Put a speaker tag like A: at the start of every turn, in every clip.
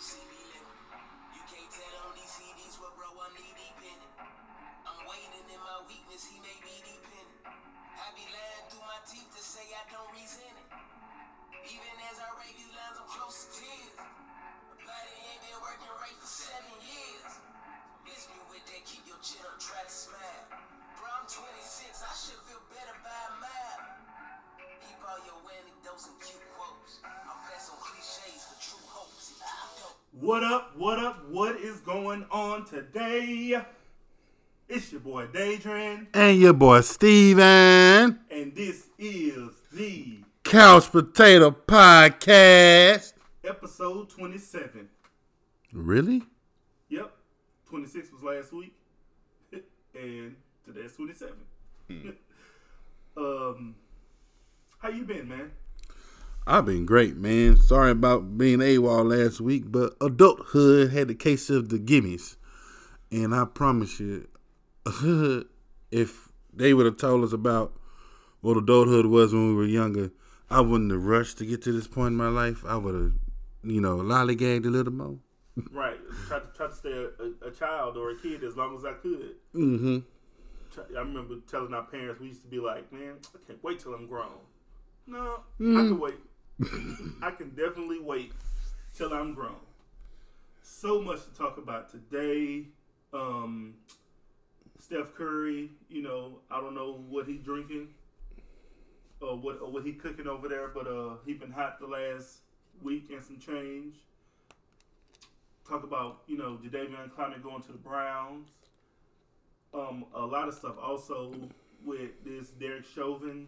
A: you see me living. You can't tell on these CDs what bro I'm knee deep in. I'm waiting in my weakness, he may be dependent. I be lying through my teeth to say I don't resent it. Even as I write these lines, I'm close to tears. My body ain't been working right for seven years. Miss me with that, keep your chin up, try to smile. Bro, I'm 26, I should feel better by a mile. Keep all your anecdotes and cute quotes. I'll pass on cliches for true dope.
B: What up? What up? What is going on today? It's your boy Daedrin,
C: And your boy Steven.
B: and this is the
C: Couch Potato Podcast.
B: episode 27.
C: Really?
B: Yep, 26 was last week, and today's 27. um, how you been, man?
C: I've been great, man. Sorry about being AWOL last week, but adulthood had the case of the gimmies. And I promise you, if they would have told us about what adulthood was when we were younger, I wouldn't have rushed to get to this point in my life. I would have, you know, lollygagged a little more.
B: Right, try to try to stay a, a, child or a kid as long as I could.
C: Mm-hmm.
B: I remember telling our parents we used to be like, "Man, I can't wait till I'm grown." No, I can wait. I can definitely wait till I'm grown. So much to talk about today. Um, Steph Curry, you know, I don't know what he drinking or what or what he cooking over there, but uh, he been hot the last week and some change. Talk about you know Jadeveon Clowney going to the Browns. Um, a lot of stuff also with this Derek Chauvin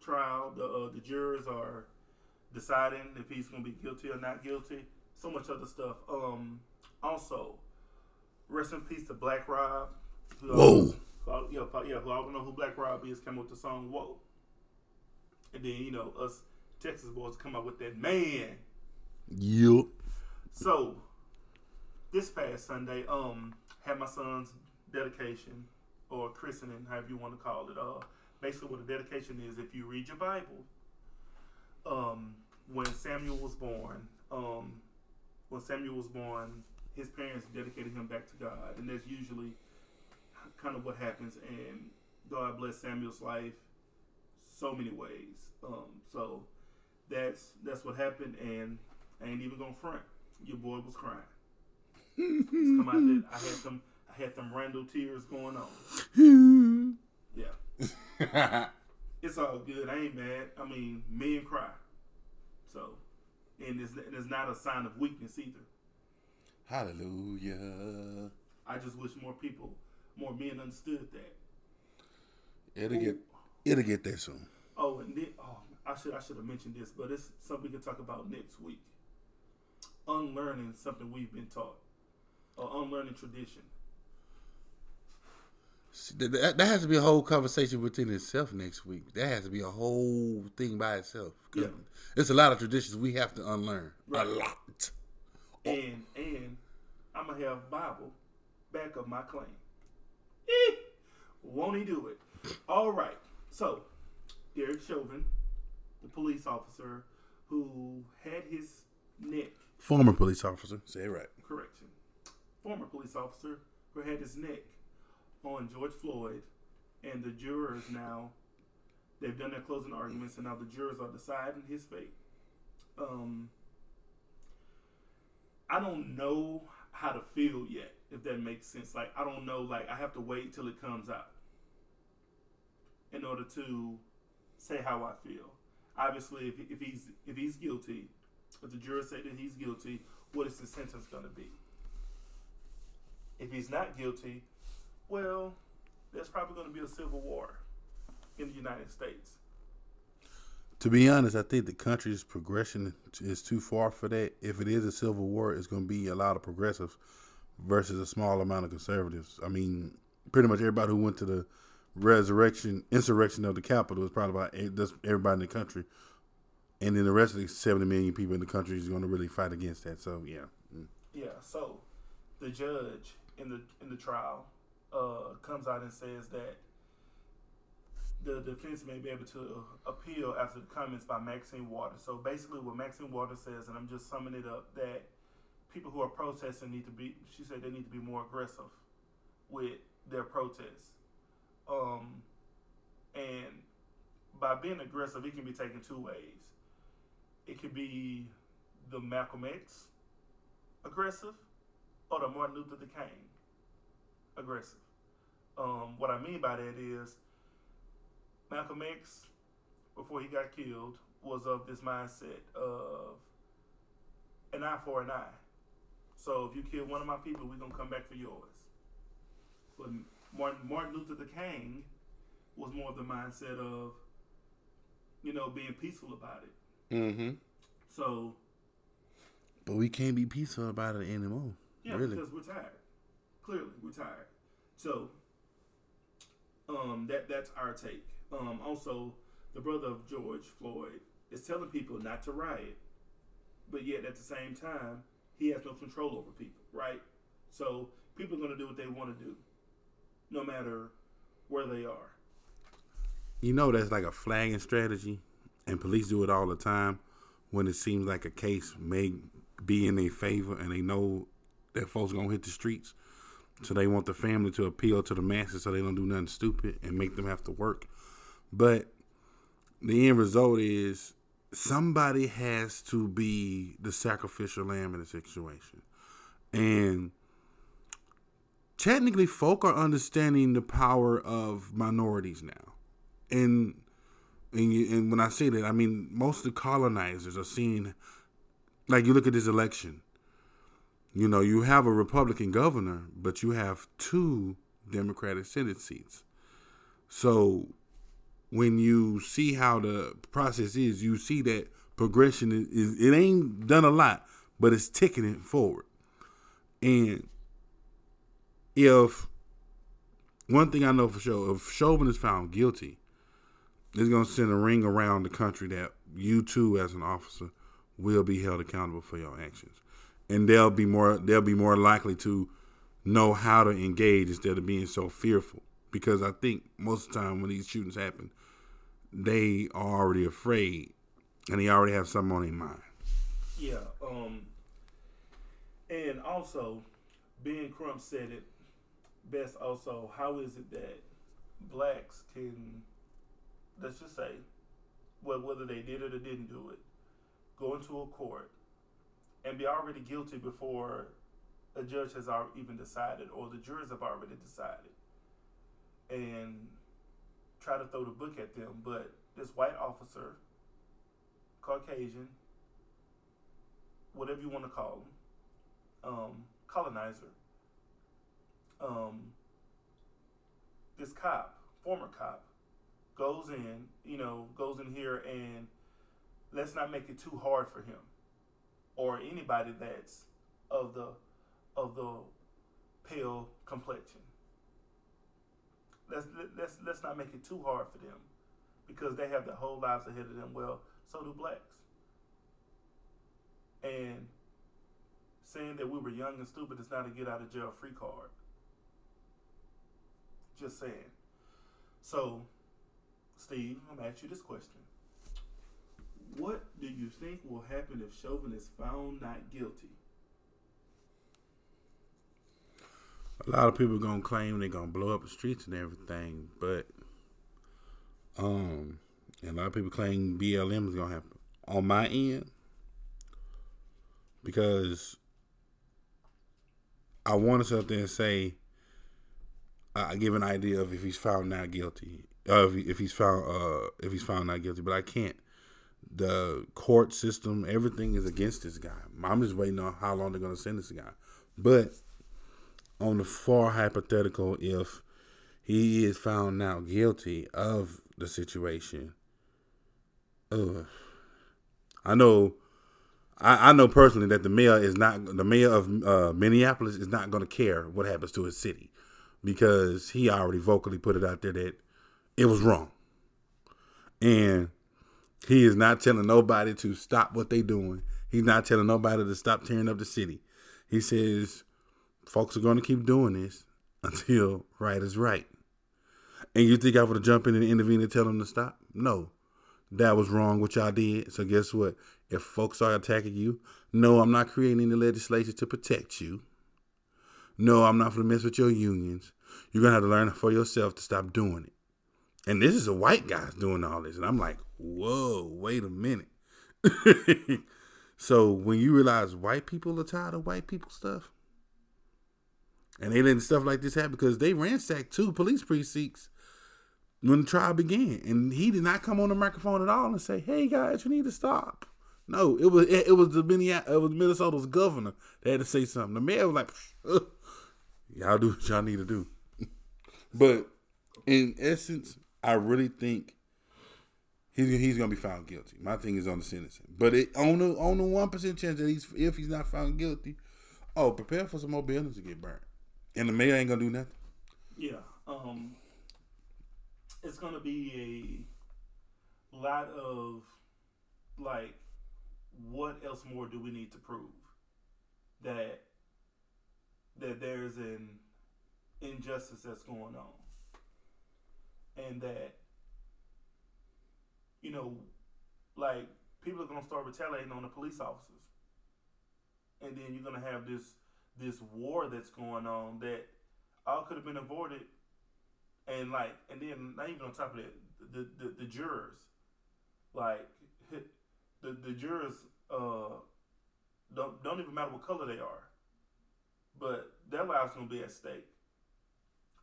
B: trial. The uh, the jurors are deciding if he's going to be guilty or not guilty. So much other stuff. Um, also, rest in peace to Black Rob. Who
C: Whoa.
B: who yeah, who- yeah, who I don't know who Black Rob is, came up with the song "Whoa," and then you know us Texas boys come out with that man.
C: Yup.
B: So, this past Sunday, um, had my son's dedication or christening, however you want to call it. Uh, basically, what a dedication is, if you read your Bible, um, when Samuel was born, um, when Samuel was born, his parents dedicated him back to God, and that's usually kind of what happens. And God blessed Samuel's life so many ways. Um, so that's that's what happened, and I ain't even gonna front. Your boy was crying. Just come out there. I had some I had some Randall tears going on. Yeah, it's all good. I ain't mad. I mean, men cry. So, and it's, and it's not a sign of weakness either.
C: Hallelujah.
B: I just wish more people, more men understood that.
C: It'll get it'll get there soon.
B: Oh, and then, oh, I should I should have mentioned this, but it's something we can talk about next week. Unlearning something we've been taught, or unlearning tradition.
C: See, That, that that has to be a whole conversation within itself next week. That has to be a whole thing by itself.
B: Yeah.
C: It's a lot of traditions we have to unlearn.
B: Right.
C: A lot.
B: And and I'm gonna have Bible back up my claim. Eh, won't he do it? All right. So Derek Chauvin, the police officer who had his neck
C: Former police officer. Say it right.
B: correction, former police officer who had his neck on George Floyd, and the jurors now they've done their closing arguments, and now the jurors are deciding his fate. Um, I don't know how to feel yet, if that makes sense. Like I don't know, like I have to wait till it comes out in order to say how I feel. Obviously, if, if he's if he's guilty, if the jurors say that he's guilty, what is the sentence going to be? If he's not guilty, well, there's probably going to be a civil war in the United States.
C: To be honest, I think the country's progression is too far for that. If it is a civil war, it's going to be a lot of progressives versus a small amount of conservatives. I mean, pretty much everybody who went to the resurrection, insurrection of the Capitol is probably about eight- that's everybody in the country. And then the rest of the 70 million people in the country is going to really fight against that. So, yeah. Mm.
B: Yeah. So, the judge in the in the trial uh, comes out and says that the defense may be able to appeal after the comments by Maxine Waters. So basically, what Maxine Waters says, and I'm just summing it up, that people who are protesting need to be. She said they need to be more aggressive with their protests. Um, and by being aggressive, it can be taken two ways. It could be the Malcolm X aggressive or the Martin Luther King aggressive. Um, what I mean by that is Malcolm X, before he got killed, was of this mindset of an eye for an eye. So if you kill one of my people, we're gonna come back for yours. But Martin, Martin Luther King was more of the mindset of, you know, being peaceful about it.
C: Mm-hmm.
B: So
C: But we can't be peaceful about it anymore.
B: yeah,
C: really.
B: because we're tired. Clearly, we're tired. So um, that that's our take. Um, also, the brother of George Floyd is telling people not to riot, but yet at the same time, he has no control over people, right? So people are going to do what they want to do, no matter where they are.
C: You know that's like a flagging strategy, and police do it all the time when it seems like a case may be in their favor, and they know that folks gonna hit the streets, so they want the family to appeal to the masses, so they don't do nothing stupid and make them have to work. But the end result is somebody has to be the sacrificial lamb in the situation, and technically, folk are understanding the power of minorities now and and you, and when I say that, I mean most of the colonizers are seeing, like you look at this election. You know, you have a Republican governor, but you have two Democratic Senate seats. So when you see how the process is, you see that progression is, it ain't done a lot, but it's ticking it forward. And if one thing I know for sure, if Chauvin is found guilty, it's to send a ring around the country that you too, as an officer, will be held accountable for your actions, and they'll be more they'll be more likely to know how to engage instead of being so fearful. Because I think most of the time when these shootings happen, they are already afraid, and they already have something on their mind.
B: Yeah. Um. And also, Ben Crump said it best. Also, how is it that blacks can, let's just say, well, whether they did it or didn't do it, go into a court and be already guilty before a judge has even decided or the jurors have already decided, and try to throw the book at them, but this white officer, Caucasian, whatever you want to call him, um, colonizer, um, this cop, former cop, goes in, you know, goes in here and let's not make it too hard for him or anybody that's of the of the pale complexion. Let's let- let's let's not make it too hard for them because they have their whole lives ahead of them. Well, so do blacks. And saying that we were young and stupid is not a get out of jail free card. Just saying. So, Steve, I'm gonna ask you this question. What do you think will happen if Chauvin is found not guilty?
C: A lot of people gonna claim they're gonna blow up the streets and everything, but um, a lot of people claim BLM is gonna happen on my end because I want to sit up there and say I give an idea of if he's found not guilty, uh, if, he, if he's found uh, if he's found not guilty, but I can't. The court system, everything is against this guy. I'm just waiting on how long they're gonna send this guy, but on the far hypothetical if he is found now guilty of the situation. Ugh. I know I, I know personally that the mayor is not the mayor of uh, Minneapolis is not going to care what happens to his city because he already vocally put it out there that it was wrong. And he is not telling nobody to stop what they doing. He's not telling nobody to stop tearing up the city. He says folks are going to keep doing this until right is right. And you think I would jump in and intervene and tell them to stop? No. that was wrong what y'all did. So guess what? If folks are attacking you, no, I'm not creating any legislation to protect you. No, I'm not going to mess with your unions. You're going to have to learn for yourself to stop doing it. And this is a white guy doing all this. And I'm like, whoa, wait a minute. so when you realize white people are tired of white people stuff, and they letting stuff like this happen because they ransacked two police precincts when the trial began, and he did not come on the microphone at all and say, "Hey guys, you need to stop." No, it was it, was the Minneapolis, it was Minnesota's governor that had to say something. The mayor was like, "Y'all do what y'all need to do." but in essence, I really think he's he's gonna be found guilty. My thing is on the sentencing, but it, on the on the one percent chance that he's if he's not found guilty, oh, prepare for some more buildings to get burnt, and the mayor ain't gonna do nothing.
B: Yeah, um, it's gonna be a lot of like, what else more do we need to prove that that there's an injustice that's going on, and that you know, like people are gonna start retaliating on the police officers, and then you're gonna have this this war that's going on that all could have been avoided, and like, and then not even on top of that, the the, the jurors, like the the jurors uh don't don't even matter what color they are, but their lives gonna be at stake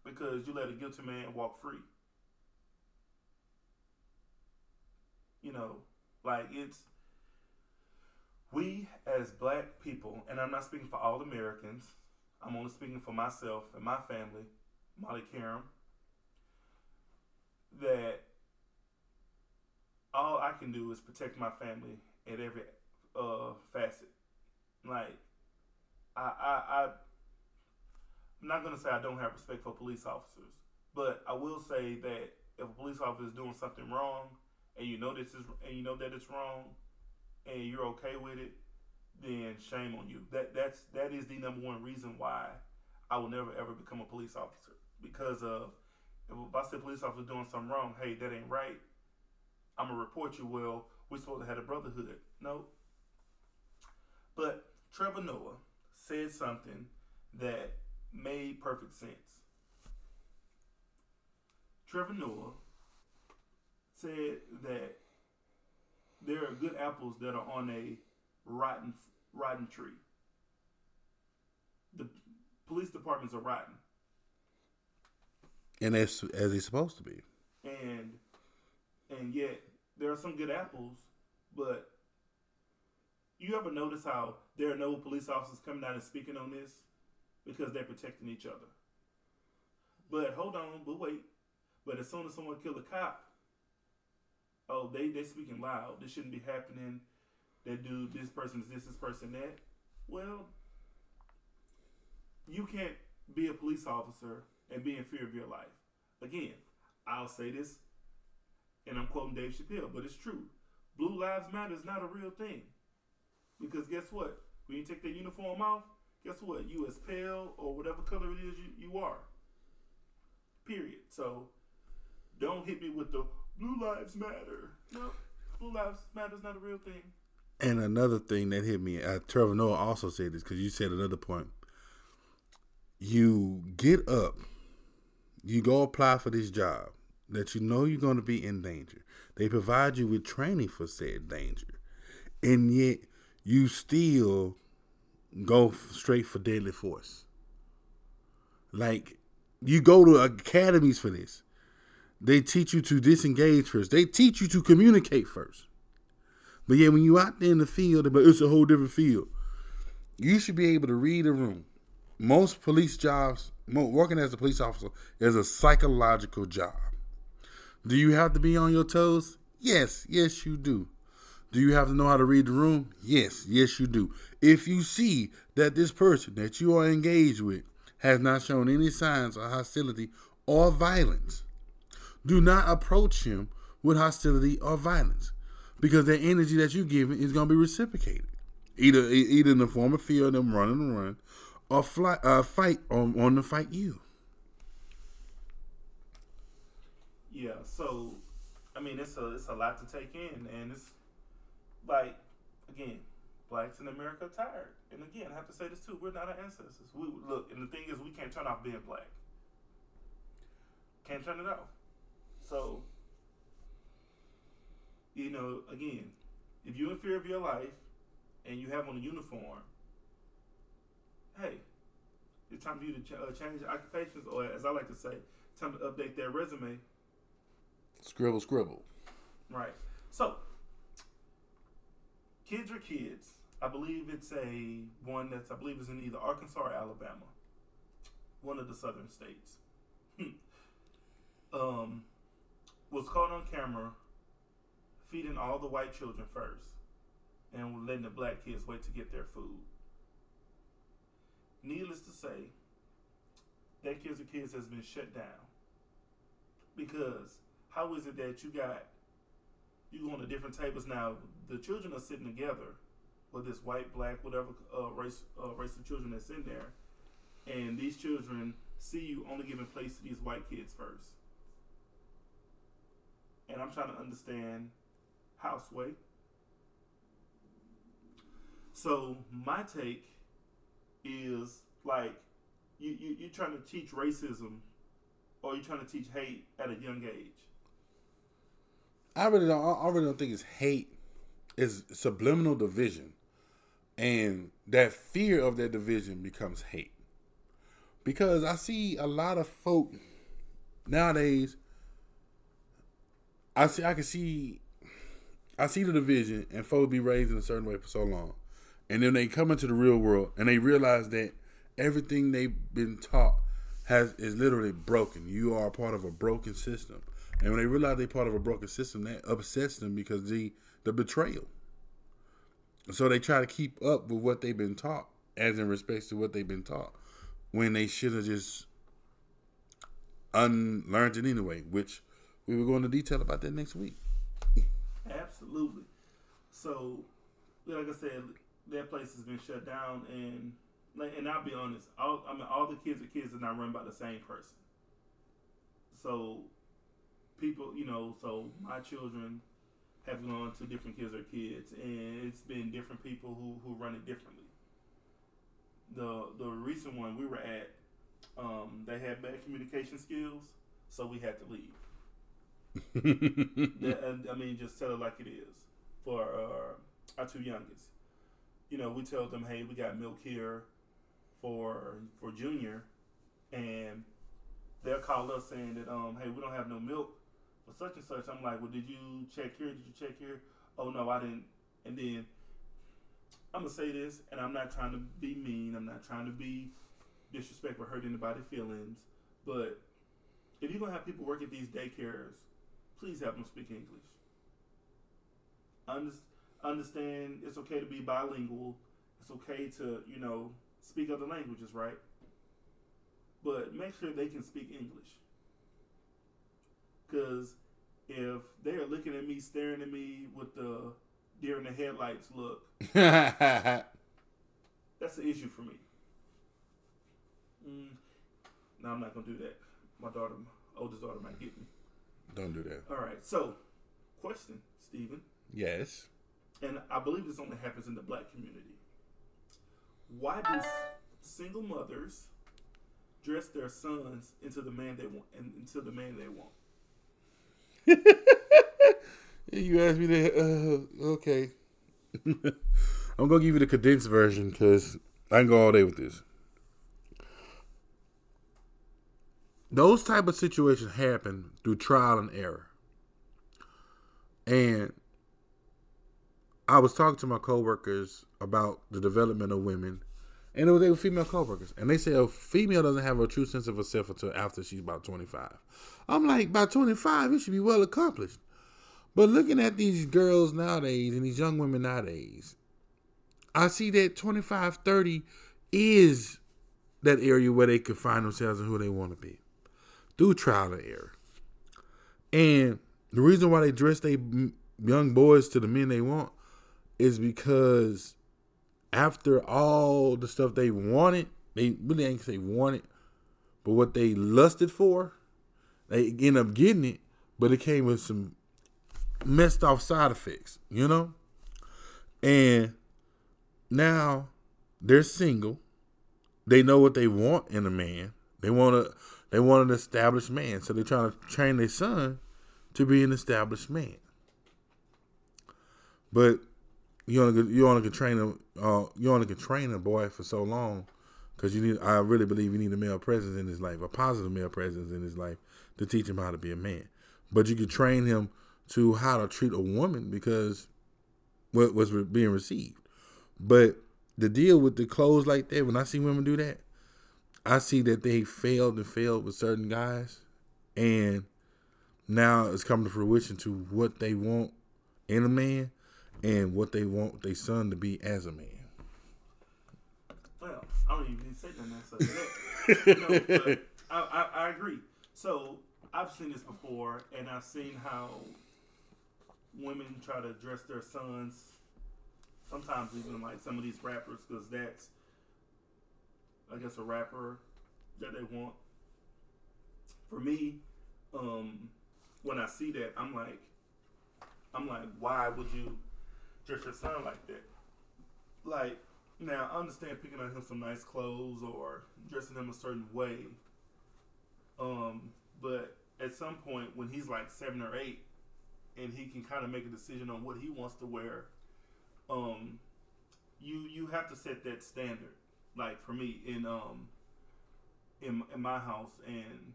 B: because you let a guilty man walk free. You know, like it's we as black people, and I'm not speaking for all Americans. I'm only speaking for myself and my family, Molly Karam, that all I can do is protect my family at every uh, facet. Like, I, I, I, I'm not gonna say I don't have respect for police officers, but I will say that if a police officer is doing something wrong, and you know this is and you know that it's wrong and you're okay with it, then shame on you. That that's that is the number one reason why I will never ever become a police officer because of if I say police officer doing something wrong, hey, that ain't right. I'm gonna report you. Well, we're supposed to have a brotherhood. No. But Trevor Noah said something that made perfect sense. Trevor Noah said that there are good apples that are on a rotten rotten tree. The police departments are rotten.
C: And as as they're supposed to be.
B: And and yet there are some good apples, but you ever notice how there are no police officers coming out and speaking on this because they're protecting each other. But hold on, but wait. But as soon as someone kill a cop, oh, they they speaking loud. This shouldn't be happening. That dude, this person is this, this person that. Well, you can't be a police officer and be in fear of your life. Again, I'll say this, and I'm quoting Dave Chappelle, but it's true. Blue Lives Matter is not a real thing. Because guess what? When you take that uniform off, guess what? You as pale or whatever color it is you, you are. Period. So don't hit me with the Blue Lives Matter. No, Blue Lives Matter is not a real thing.
C: And another thing that hit me, uh, Trevor Noah also said this because you said another point. You get up, you go apply for this job that you know you're going to be in danger. They provide you with training for said danger, and yet you still go straight for deadly force. Like you go to academies for this. They teach you to disengage first. They teach you to communicate first. But yeah, when you out there in the field, but it's a whole different field. You should be able to read a room. Most police jobs, working as a police officer, is a psychological job. Do you have to be on your toes? Yes, yes, you do. Do you have to know how to read the room? Yes, yes, you do. If you see that this person that you are engaged with has not shown any signs of hostility or violence, do not approach him with hostility or violence because the energy that you're giving is going to be reciprocated. Either either in the form of fear of them running and run, or fly, uh, fight on on to fight you.
B: Yeah. So, I mean, it's a it's a lot to take in, and it's like again, blacks in America tired. And again, I have to say this too: we're not our ancestors. We look, and the thing is, we can't turn off being black. Can't turn it off. So, you know, again, if you're in fear of your life and you have on a uniform, hey, it's time for you to ch- uh, change your occupations, or as I like to say, time to update that resume.
C: Scribble, scribble.
B: Right. So, kids are kids. I believe it's a one that's I believe is in either Arkansas or Alabama, one of the southern states. um, was caught on camera feeding all the white children first, and letting the black kids wait to get their food. Needless to say, that Kids are Kids has been shut down because how is it that you got you on to different tables now? The children are sitting together, with this white, black, whatever uh, race uh, race of children that's in there, and these children see you only giving place to these white kids first. I'm trying to understand how sway. So my take is like you, you you're trying to teach racism or you're trying to teach hate at a young age.
C: I really don't. I really don't think it's hate. It's subliminal division, and that fear of that division becomes hate. Because I see a lot of folk nowadays. I see. I can see. I see the division, and folks be raised in a certain way for so long, and then they come into the real world and they realize that everything they've been taught has is literally broken. You are part of a broken system. And when they realize they're part of a broken system, that upsets them because the the betrayal. So they try to keep up with what they've been taught, as in respects to what they've been taught, when they should have just unlearned it anyway. Which we will go into detail about that next week.
B: Absolutely. So, like I said, that place has been shut down, and like, and I'll be honest, all I mean, all the kids are kids are not run by the same person. So, people, you know, so my children have gone to different kids or kids, and it's been different people who who run it differently. The the recent one we were at, um, they had bad communication skills, so we had to leave. I mean, just tell it like it is for our two youngest. You know, we tell them, hey, we got milk here for for Junior, and they'll call us saying that, um, hey, we don't have no milk for such and such. I'm like, well, did you check here? Did you check here? Oh no, I didn't. And then I'm gonna say this, and I'm not trying to be mean. I'm not trying to be disrespectful, hurt anybody's feelings. But if you're gonna have people work at these daycares, please have them speak English. Under, understand it's okay to be bilingual. It's okay to you know speak other languages, right? But make sure they can speak English. Because if they're looking at me, staring at me with the deer in the headlights look, that's an issue for me. Mm, no, I'm not gonna do that. My daughter, my oldest daughter, might get me.
C: Don't do that.
B: All right. So, question, Stephen,
C: Yes.
B: and I believe this only happens in the black community. Why do single mothers dress their sons into the man they want and into the man they want?
C: You asked me that. Uh, okay. I'm gonna give you the condensed version because I can go all day with this. Those type of situations happen through trial and error. And I was talking to my coworkers about the development of women, and it was they were female coworkers, and they said a female doesn't have a true sense of herself until after she's about 25. I'm like, by 25, it should be well accomplished. But looking at these girls nowadays and these young women nowadays, I see that 25, 30 is that area where they can find themselves and who they want to be through trial and error. And the reason why they dress their young boys to the men they want is because after all the stuff they wanted, they really ain't say wanted, but what they lusted for, they end up getting it, but it came with some messed off side effects, you know? And now they're single. They know what they want in a man. They want a they want an established man. So they're trying to train their son to be an established man. But you only you only can train a uh, you only can train a boy for so long because you need. I really believe you need a male presence in his life, a positive male presence in his life to teach him how to be a man. But you can train him to how to treat a woman because what was being received. But the deal with the clothes like that, when I see women do that, I see that they failed and failed with certain guys, and now it's coming to fruition to what they want in a man and what they want their son to be as a man.
B: Well, I don't even say nothing no, I, I, I agree. So I've seen this before, and I've seen how women try to dress their sons. Sometimes even like some of these rappers, because that's, I guess, a rapper that they want. For me, um, when I see that, I'm like, I'm like, why would you dress your son like that? Like, now I understand picking on him some nice clothes or dressing him a certain way. Um, but at some point when he's like seven or eight, and he can kind of make a decision on what he wants to wear, um, you you have to set that standard. Like for me, in um, in in my house, and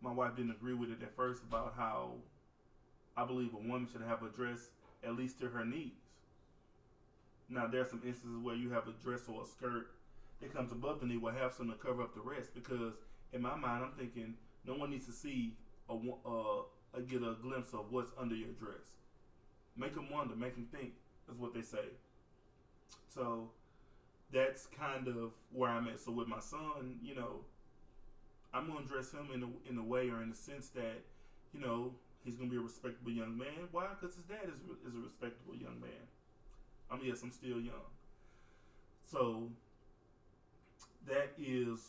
B: my wife didn't agree with it at first about how I believe a woman should have a dress at least to her knees. Now there are some instances where you have a dress or a skirt that comes above the knee will have something to cover up the rest because in my mind I'm thinking no one needs to see a uh, a get a glimpse of what's under your dress. Make them wonder, make them think is what they say. So that's kind of where I'm at. So with my son, you know, I'm gonna dress him in a in a way or in the sense that, you know, he's gonna be a respectable young man. Why? Because his dad is is a respectable young man. I mean, yes, I'm still young. So that is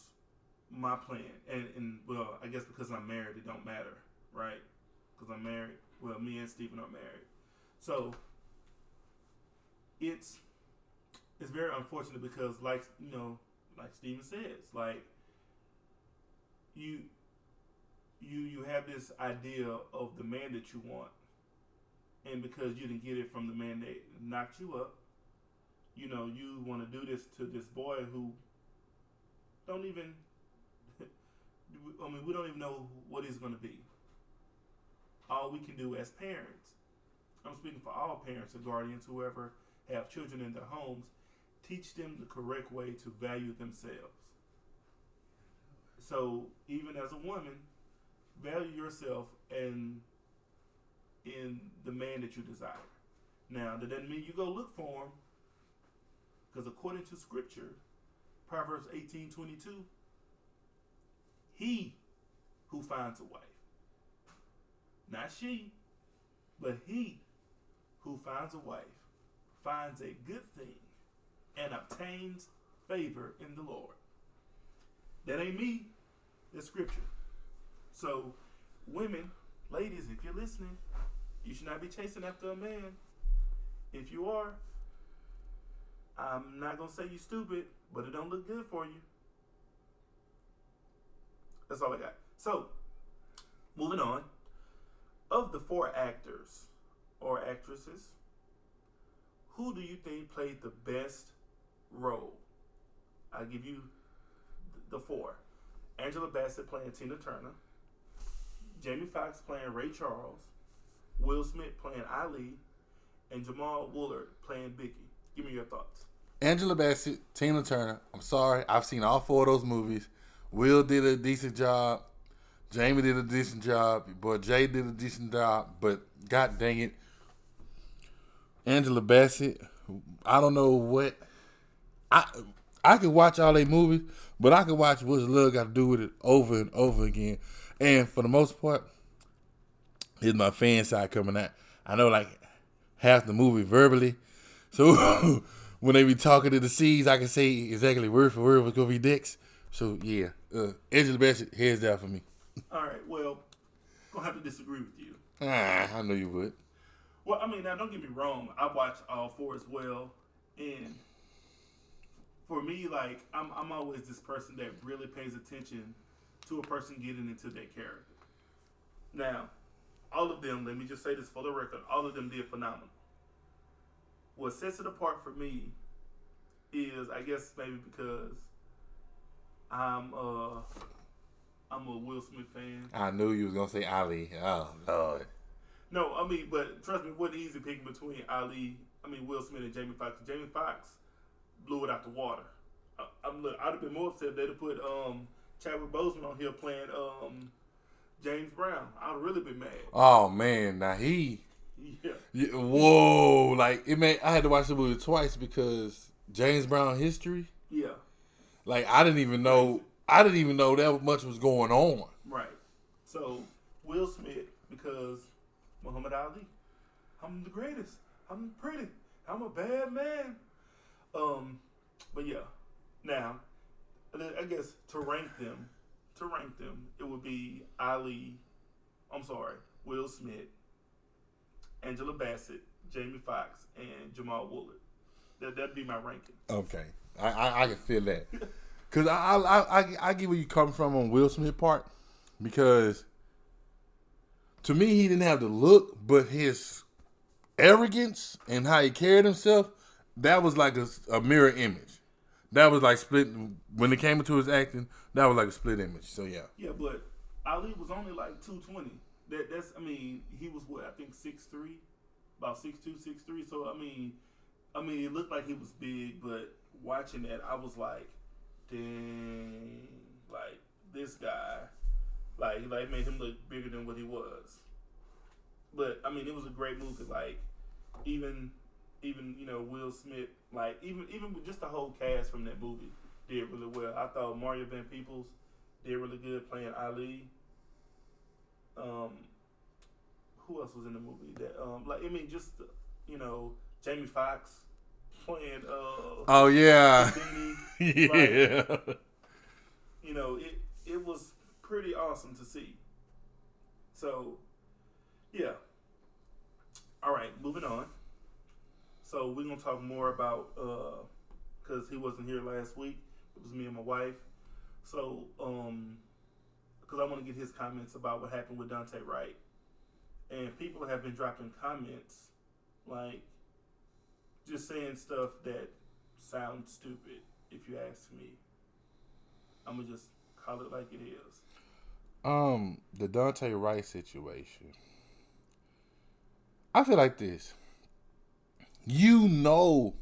B: my plan. And, and well, I guess because I'm married, it don't matter, right? Because I'm married. Well, me and Stephen are married. So it's it's very unfortunate because, like you know, like Stephen says, like you you you have this idea of the man that you want, and because you didn't get it from the man that knocked you up, you know, you want to do this to this boy who don't even. I mean, we don't even know what he's going to be. All we can do as parents, I'm speaking for all parents or guardians, whoever have children in their homes, teach them the correct way to value themselves. So even as a woman, value yourself and in the man that you desire. Now, that doesn't mean you go look for him, because according to Scripture, Proverbs eighteen twenty two, he who finds a wife, not she, but he who finds a wife, finds a good thing and obtains favor in the Lord. That ain't me, that's Scripture. So, women, ladies, if you're listening, you should not be chasing after a man. If you are, I'm not gonna say you're stupid, but it don't look good for you. That's all I got. So, moving on. Of the four actors or actresses, who do you think played the best role? I'll give you the four. Angela Bassett playing Tina Turner, Jamie Foxx playing Ray Charles, Will Smith playing Ali, and Jamal Woolard playing Biggie. Give me your thoughts.
C: Angela Bassett, Tina Turner. I'm sorry, I've seen all four of those movies. Will did a decent job. Jamie did a decent job. Boy, Jay did a decent job. But god dang it, Angela Bassett. I don't know what. I I could watch all their movies, but I could watch What's Love Got to Do with It over and over again. And for the most part, here's my fan side coming out. I know like half the movie verbally, so when they be talking to the seas, I can say exactly word for word what's gonna be dicks. So yeah, uh, Angela Bassett, heads down for me.
B: All right, well, gonna have to disagree with you.
C: Ah, I know you would.
B: Well, I mean, now don't get me wrong. I watch all four as well, and for me, like I'm, I'm always this person that really pays attention to a person getting into their character. Now, all of them. Let me just say this for the record. All of them did phenomenal. What sets it apart for me is, I guess, maybe because I'm uh I'm a Will Smith fan.
C: I knew you was gonna say Ali. Oh Lord.
B: No, I mean, but trust me, it wasn't easy picking between Ali. I mean, Will Smith and Jamie Foxx. Jamie Foxx blew it out the water. I, I'm look. I'd have been more upset if they'd have put um Chadwick Boseman on here playing um James Brown. I'd really been mad.
C: Oh man, now he.
B: Yeah.
C: Yeah, whoa! Like it made. I had to watch the movie twice because James Brown history.
B: Yeah.
C: Like I didn't even know. I didn't even know that much was going on.
B: Right. So Will Smith because Muhammad Ali. I'm the greatest. I'm pretty. I'm a bad man. Um, but yeah. Now, I guess to rank them, to rank them, it would be Ali. I'm sorry, Will Smith, Angela Bassett, Jamie Foxx, and Jamal Woolard. That that'd be my ranking.
C: Okay, I I, I can feel that because I, I I I get where you come from on Will Smith part because to me he didn't have the look, but his arrogance and how he carried himself that was like a, a mirror image. That was like split when it came into his acting. That was like a split image. So yeah,
B: Yeah, but Ali was only like two twenty. That that's I mean, he was what, I think six three? About six two, six three. So I mean I mean it looked like he was big, but watching that I was like, dang like this guy like like made him look bigger than what he was. But I mean it was a great movie, like even even, you know, Will Smith, like even even just the whole cast from that movie did really well. I thought Mario Van Peebles did really good playing Ali. Um, who else was in the movie? That um, like I mean, just you know, Jamie Foxx playing uh,
C: Oh yeah, yeah.
B: you know, it it was pretty awesome to see. So, yeah. All right, moving on. So we're gonna talk more about because he wasn't here last week. It was me and my wife. So, um, because I want to get his comments about what happened with Daunte Wright, and people have been dropping comments like just saying stuff that sounds stupid. If you ask me, I'm gonna just call it like it is.
C: Um, the Daunte Wright situation. I feel like this. You know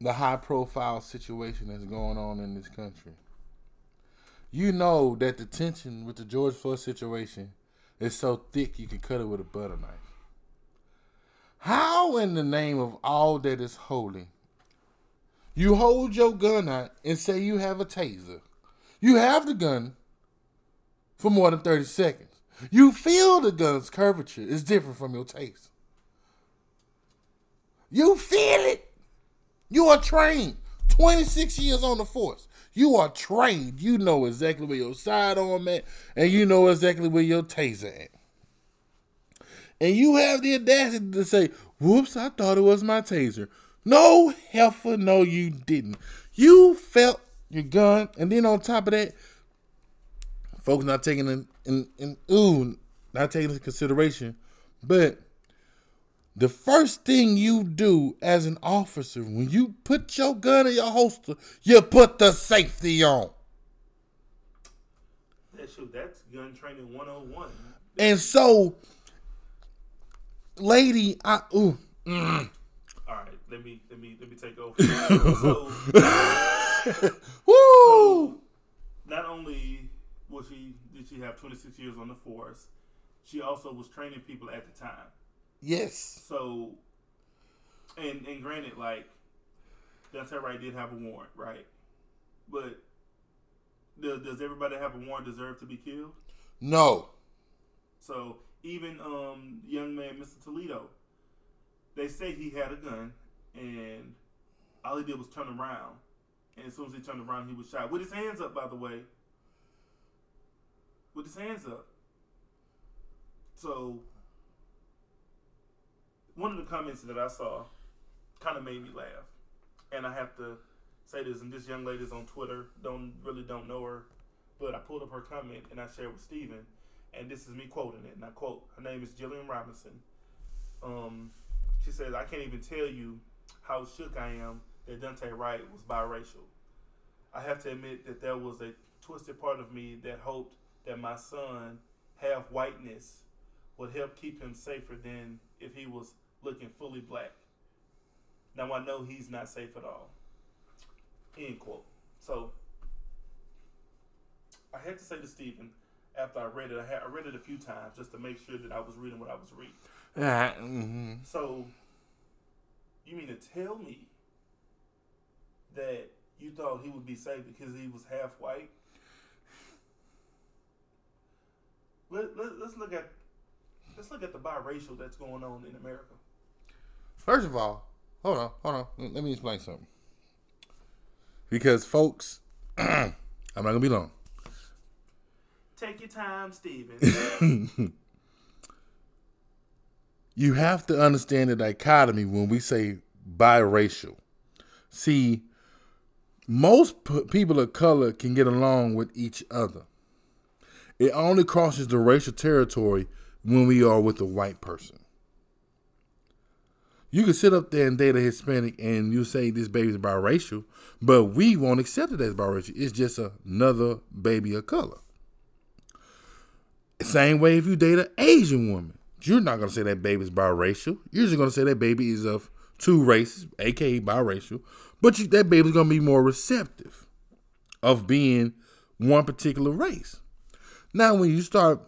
C: the high profile situation that's going on in this country. You know that the tension with the George Floyd situation is so thick you can cut it with a butter knife. How in the name of all that is holy, you hold your gun out and say you have a taser? You have the gun for more than 30 seconds. You feel the gun's curvature is different from your taste. You feel it. You are trained. 26 years on the force. You are trained. You know exactly where your sidearm at, and you know exactly where your taser at. And you have the audacity to say, whoops, I thought it was my taser. No, heifer, no, you didn't. You felt your gun, and then on top of that, folks not taking in, in, in ooh, not taking into consideration, but the first thing you do as an officer when you put your gun in your holster, you put the safety on.
B: That shoot, that's gun training 101.
C: And so, lady, I ooh, mm,
B: All right, let me let me let me take over. so,
C: woo,
B: not only was she did she have 26 years on the force, she also was training people at the time.
C: Yes,
B: So, and and granted, like Daunte Wright did have a warrant, right? But does, does everybody have a warrant deserve to be killed?
C: no,
B: So even um young man, Mr. Toledo, they say he had a gun, and all he did was turn around, and as soon as he turned around, he was shot with his hands up. By the way, with his hands up. So one of the comments that I saw kind of made me laugh, and I have to say this. And this young lady's on Twitter. Don't really don't know her, but I pulled up her comment and I shared with Steven, and this is me quoting it. And I quote: Her name is Jillian Robinson. Um, she says, "I can't even tell you how shook I am that Daunte Wright was biracial. I have to admit that there was a twisted part of me that hoped that my son, half whiteness, would help keep him safer than if he was looking fully black. Now I know he's not safe at all. End quote. So I had to say to Stephen after I read it, I, had, I read it a few times just to make sure that I was reading what I was reading.
C: Ah, mhm.
B: So you mean to tell me that you thought he would be safe because he was half white? Let, let, let's look at let's look at the biracial that's going on in America.
C: First of all, hold on, hold on. Let me explain something. Because folks, I'm not gonna be long.
B: Take your time, Steven.
C: You have to understand the dichotomy when we say biracial. See, most p- people of color can get along with each other. It only crosses the racial territory when we are with a white person. You can sit up there and date a Hispanic and you say this baby's biracial, but we won't accept it as biracial. It's just another baby of color. Same way if you date an Asian woman, you're not gonna say that baby's biracial. You're just gonna say that baby is of two races, aka biracial. But you, that baby's gonna be more receptive of being one particular race. Now, when you start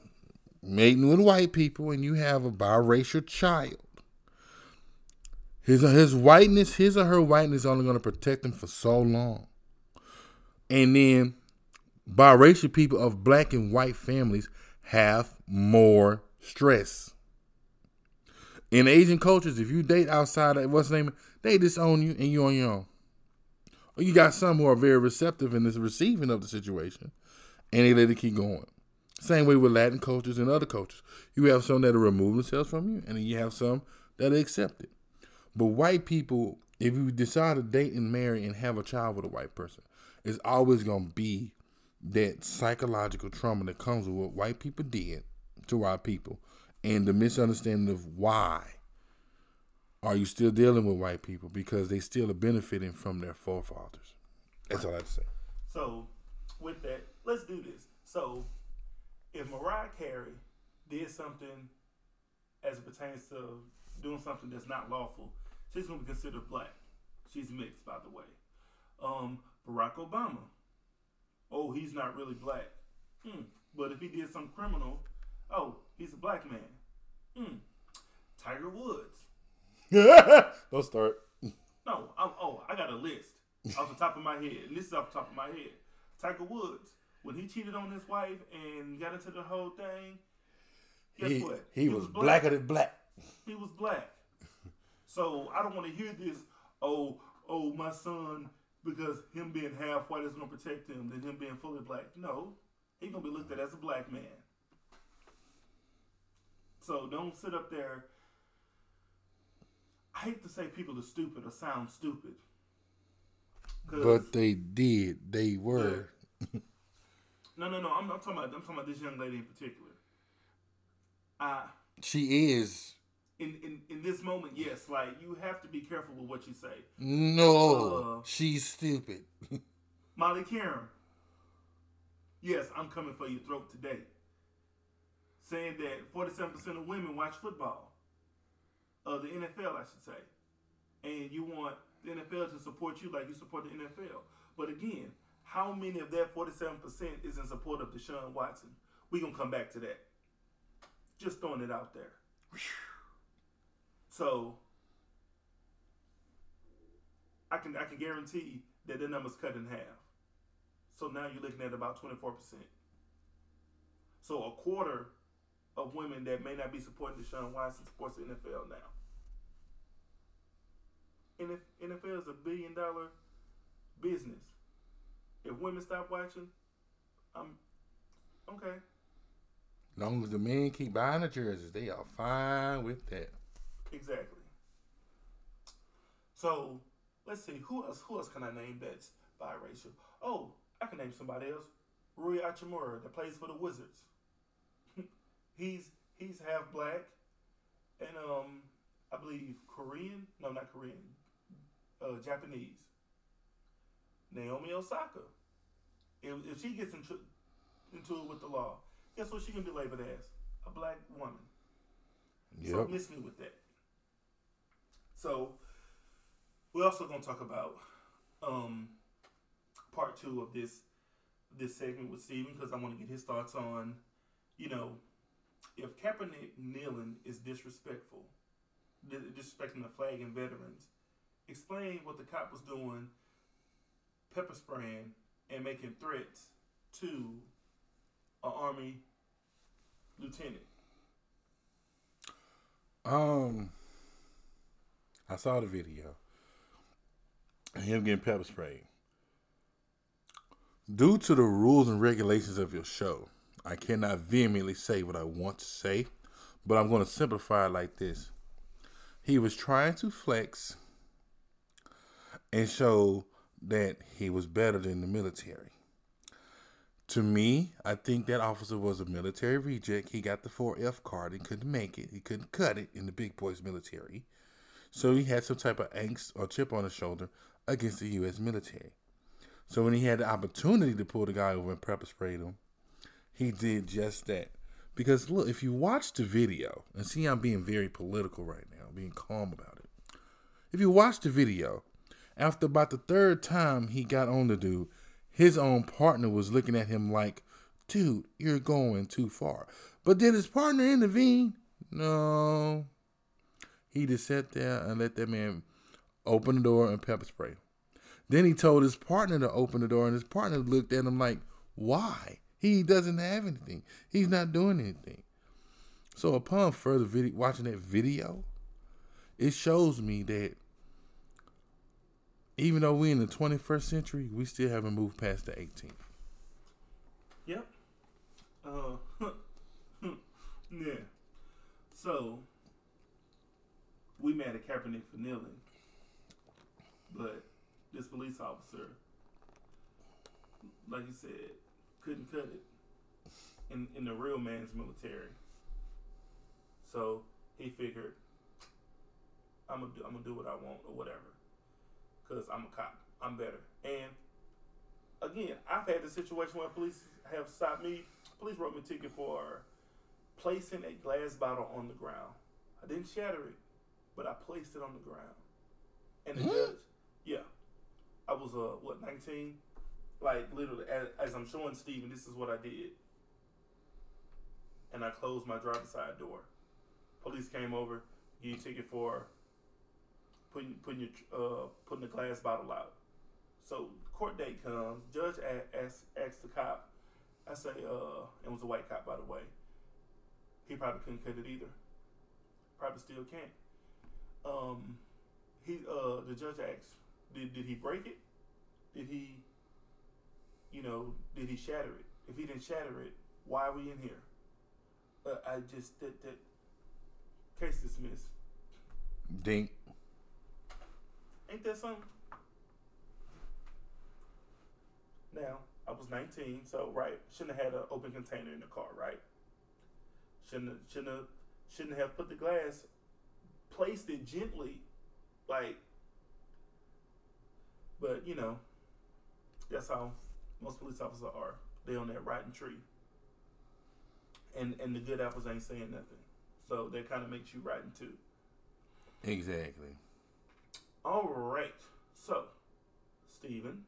C: mating with white people and you have a biracial child, his his whiteness, his or her whiteness, is only gonna protect them for so long. And then biracial people of black and white families have more stress. In Asian cultures, if you date outside of what's the name, they disown you and you on your own. Or you got some who are very receptive and is receiving of the situation and they let it keep going. Same way with Latin cultures and other cultures. You have some that are remove themselves from you, and then you have some that are accepted. But white people, if you decide to date and marry and have a child with a white person, it's always gonna be that psychological trauma that comes with what white people did to white people and the misunderstanding of why are you still dealing with white people because they still are benefiting from their forefathers. That's all I have to say.
B: So, with that, let's do this. So, if Mariah Carey did something as it pertains to doing something that's not lawful, she's going to be considered black. She's mixed, by the way. Um, Barack Obama. Oh, he's not really black. Hmm. But if he did some criminal, oh, he's a black man. Hmm. Tiger Woods.
C: Don't start.
B: No, I'm, oh, I got a list off the top of my head, and this is off the top of my head. Tiger Woods, when he cheated on his wife and got into the whole thing, guess
C: He,
B: what?
C: he was blacker than black.
B: He was black. So I don't want to hear this. Oh, oh, my son, because him being half white is gonna protect him than him being fully black. No, he's gonna be looked at as a black man. So don't sit up there. I hate to say people are stupid or sound stupid.
C: But they did. They were.
B: no, no, no. I'm, I'm talking about. I'm talking about this young lady in particular. Uh,
C: She is.
B: In, in in this moment, yes, like you have to be careful with what you say.
C: No.
B: Uh.
C: she's stupid.
B: Molly Karen. Yes, I'm coming for your throat today. Saying that 47% of women watch football. Uh, the NFL, I should say. And you want the NFL to support you like you support the NFL. But again, how many of that 47% is in support of Deshaun Watson? We're going to come back to that. Just throwing it out there. So, I can I can guarantee that the number's cut in half. So now you're looking at about 24%. So a quarter of women that may not be supporting Deshaun Watson supports the NFL now. And if NFL is a billion dollar business, if women stop watching, I'm okay.
C: long as the men keep buying the jerseys, they are fine with that.
B: Exactly. So let's see who else. Who else can I name that's biracial? Oh, I can name somebody else. Rui Hachimura that plays for the Wizards. he's he's half black, and um, I believe Korean. No, not Korean. Uh, Japanese. Naomi Osaka. If, if she gets into into it with the law, guess what she can be labeled as? A black woman.
C: Yep.
B: So miss me with that. So we're also gonna talk about um part two of this this segment with Steven because I want to get his thoughts on, you know, if Kaepernick kneeling is disrespectful, disrespecting the flag and veterans. Explain what the cop was doing, pepper spraying and making threats to an army lieutenant.
C: Um, I saw the video. Him getting pepper sprayed. Due to the rules and regulations of your show, I cannot vehemently say what I want to say, but I'm going to simplify it like this. He was trying to flex and show that he was better than the military. To me, I think that officer was a military reject. He got the 4F card and couldn't make it. He couldn't cut it in the big boys military. So he had some type of angst or chip on his shoulder against the U.S. military. So when he had the opportunity to pull the guy over and pepper sprayed him, he did just that. Because look, if you watch the video, and see I'm being very political right now, being calm about it. If you watch the video, after about the third time he got on the dude, his own partner was looking at him like, dude, you're going too far. But did his partner intervene? No. He just sat there and let that man open the door and pepper spray. Then he told his partner to open the door, and his partner looked at him like, why? He doesn't have anything. He's not doing anything. So upon further video, watching that video, it shows me that even though we're in the 21st century, we still haven't moved past the 18th.
B: Yep. Uh, yeah. So we mad at Kaepernick for kneeling, but this police officer, like you said, couldn't cut it in in the real man's military. So he figured, I'm gonna do, I'm gonna do what I want or whatever, cause I'm a cop. I'm better. And again, I've had the situation where police have stopped me. Police wrote me a ticket for placing a glass bottle on the ground. I didn't shatter it, but I placed it on the ground. And the judge, yeah, I was uh what 19, like literally as, as I'm showing Steven, this is what I did. And I closed my driver's side door. Police came over, gave you a ticket for putting putting your uh putting the glass bottle out. So court date comes. Judge asks asks the cop. I say, uh, it was a white cop, by the way. He probably couldn't cut it either. Probably still can't. Um, he uh, the judge asks, did did he break it? Did he, you know, did he shatter it? If he didn't shatter it, why are we in here? Uh, I just that that case dismissed.
C: Dink.
B: Ain't that something? Now, I was 19, so right, shouldn't have had an open container in the car, right? Shouldn't have, shouldn't have, shouldn't have put the glass, placed it gently, like. But you know, that's how most police officers are. They on that rotten tree. And and the good apples ain't saying nothing, so that kind of makes you rotten too.
C: Exactly.
B: All right. So, Steven,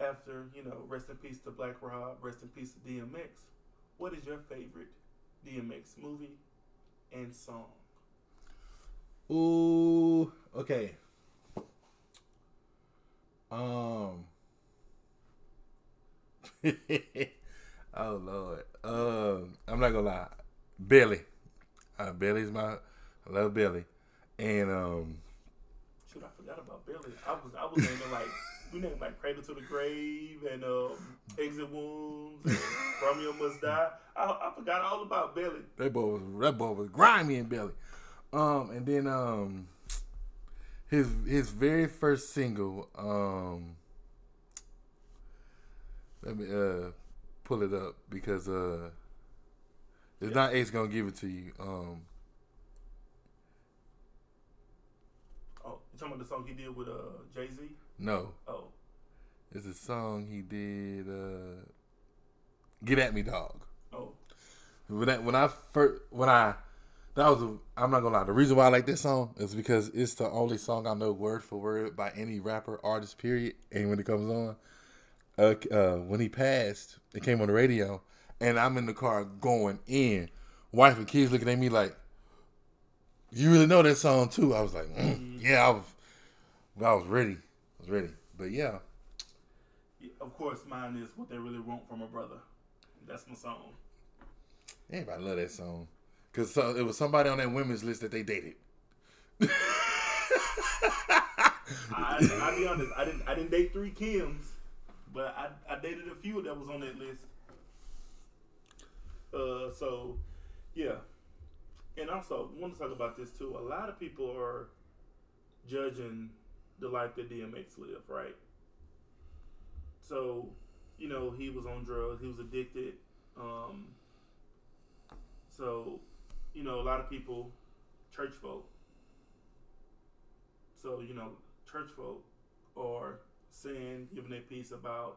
B: after, you know, rest in peace to Black Rob, rest in peace to DMX, what is your favorite DMX movie and song?
C: Ooh, okay. Um. oh Lord. Um, I'm not gonna lie. Belly. Uh, Belly's my. I love Belly, and um,
B: Shoot, I forgot about Belly. I was I was naming like we named like Cradle to the Grave and um, Exit Wounds. And Romeo Must Die. I, I forgot all about Belly.
C: That boy was that boy was grimy in belly. Um, and then um, his his very first single. Um, let me uh pull it up because uh, it's not Ace gonna give it to you. Um,
B: Oh, you talking about the song he did with uh, Jay Z?
C: no,
B: Oh,
C: it's a song he did. Uh, Get at me, dog.
B: oh,
C: When I, when I first when I that was a, I'm not gonna lie. The reason why I like this song is because it's the only song I know word for word by any rapper artist. Period. And when it comes on, uh, uh, when he passed, it came on the radio, and I'm in the car going in. Wife and kids looking at me like, "You really know that song too?" I was like, mm, "Yeah, I was, I was ready. I was ready." But yeah,
B: Yeah, of course, mine is what they really want from a brother. That's my song.
C: everybody love that song because so, it was somebody on that women's list that they dated.
B: I, I'll be honest. I didn't. I didn't date three Kims, but I, I dated a few that was on that list. Uh, so yeah, and also want to talk about this too. A lot of people are judging the life that DMX lived, right? So, you know, he was on drugs. He was addicted. Um, so, you know, a lot of people, church folk, so, you know, church folk are saying, giving their piece about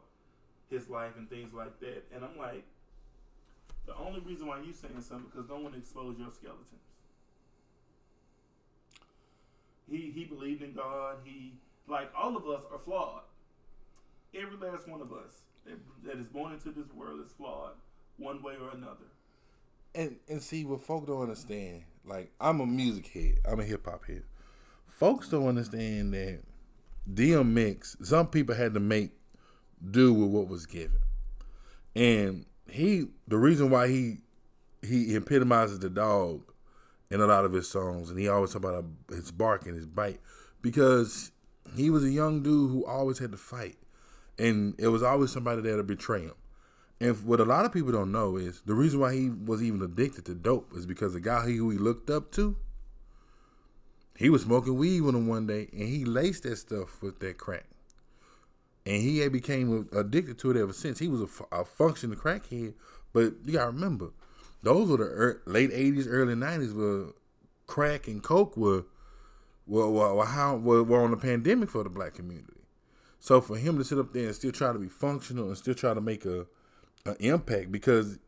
B: his life and things like that. And I'm like, the only reason why you're saying something because don't want to expose your skeletons. He he believed in God. He like all of us are flawed. Every last one of us that, that is born into this world is flawed, one way or another.
C: And and see what folk don't understand. Like I'm a music head. I'm a hip hop head. Folks don't understand that DMX. Some people had to make do with what was given, and he. The reason why he he epitomizes the dog in a lot of his songs, and he always talk about his bark and his bite because he was a young dude who always had to fight, and it was always somebody there to betray him. And what a lot of people don't know is the reason why he was even addicted to dope is because the guy who he looked up to, he was smoking weed with him one day, and he laced that stuff with that crack, and he became addicted to it ever since. He was a, a functioning crackhead, but you gotta remember, those were the late '80s, early '90s, where crack and coke were were, were, were how were, were on the pandemic for the black community. So for him to sit up there and still try to be functional and still try to make a an impact because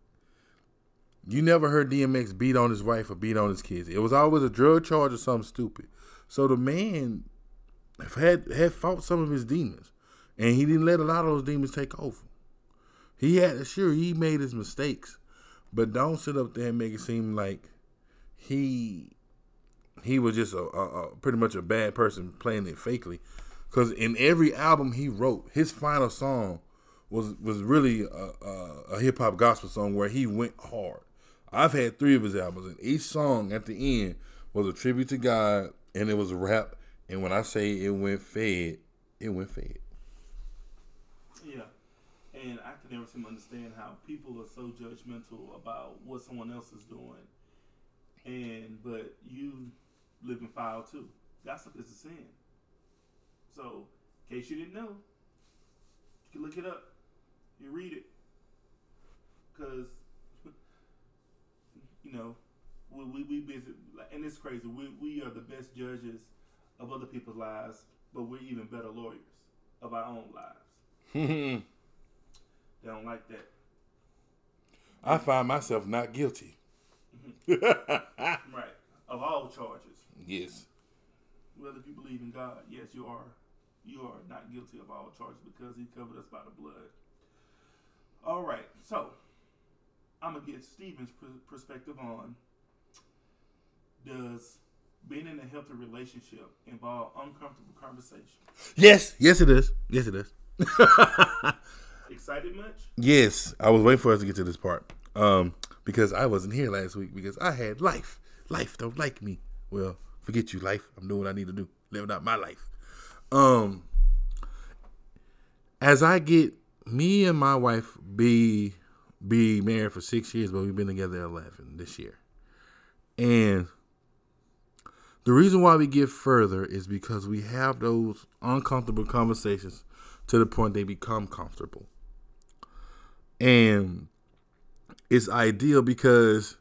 C: you never heard DMX beat on his wife or beat on his kids. It was always a drug charge or something stupid. So the man had had fought some of his demons, and he didn't let a lot of those demons take over. He had sure he made his mistakes, but don't sit up there and make it seem like he he was just a, a, a pretty much a bad person playing it fakely. Because in every album he wrote, his final song was was really a, a, a hip hop gospel song where he went hard. I've had three of his albums, and each song at the end was a tribute to God, and it was a rap. And when I say it went fed, it went fed.
B: Yeah. And I can never seem to understand how people are so judgmental about what someone else is doing. And but you live in foul too. Gossip is a sin. So, in case you didn't know, you can look it up. You read it. Cause you know, we we, we busy and it's crazy. We we are the best judges of other people's lives, but we're even better lawyers of our own lives. They don't like that.
C: I find myself not guilty.
B: Right. Of all charges.
C: Yes.
B: Well, if you believe in God, yes, you are. You are not guilty of all charges because He covered us by the blood. All right. So, I'm gonna get Stephen's pr- perspective on: Does being in a healthy relationship involve uncomfortable conversation?
C: Yes. Yes, it is. Yes, it is.
B: Excited much?
C: Yes, I was waiting for us to get to this part. Um, because I wasn't here last week because I had life. Life don't like me. Well, forget you, life. I'm doing what I need to do. Living out my life. Um as I get me and my wife be be married for six years, but we've been together eleven this year, and the reason why we get further is because we have those uncomfortable conversations to the point they become comfortable. And it's ideal because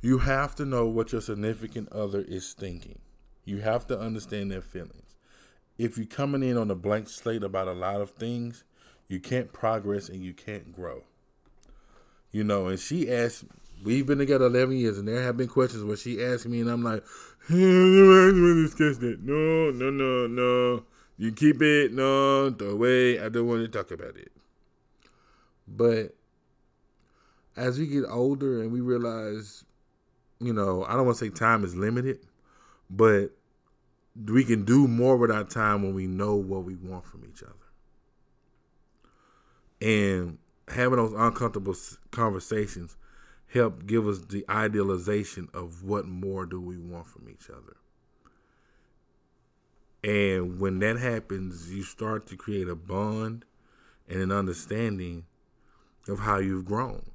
C: you have to know what your significant other is thinking. You have to understand their feelings. If you're coming in on a blank slate about a lot of things, you can't progress and you can't grow. You know, and she asked, we've been together 11 years, and there have been questions where she asked me, and I'm like, hey, to discuss that. No, no, no, no. You keep it. No, throw away. I don't want to talk about it. But as we get older and we realize, you know, I don't want to say time is limited, but we can do more with our time when we know what we want from each other. And having those uncomfortable conversations help give us the idealization of what more do we want from each other. And when that happens, you start to create a bond and an understanding of how you've grown.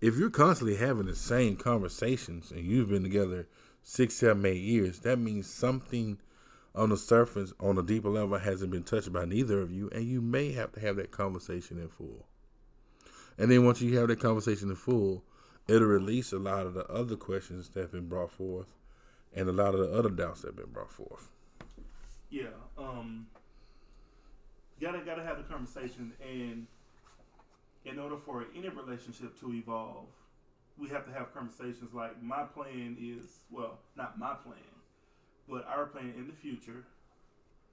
C: If you're constantly having the same conversations and you've been together six, seven, eight years, that means something on the surface, on a deeper level, hasn't been touched by neither of you, and you may have to have that conversation in full. And then once you have that conversation in full, it'll release a lot of the other questions that have been brought forth and a lot of the other doubts that have been brought forth.
B: Yeah. Um. Gotta gotta have the conversation, and in order for any relationship to evolve, we have to have conversations. Like my plan is, well, not my plan, but our plan in the future.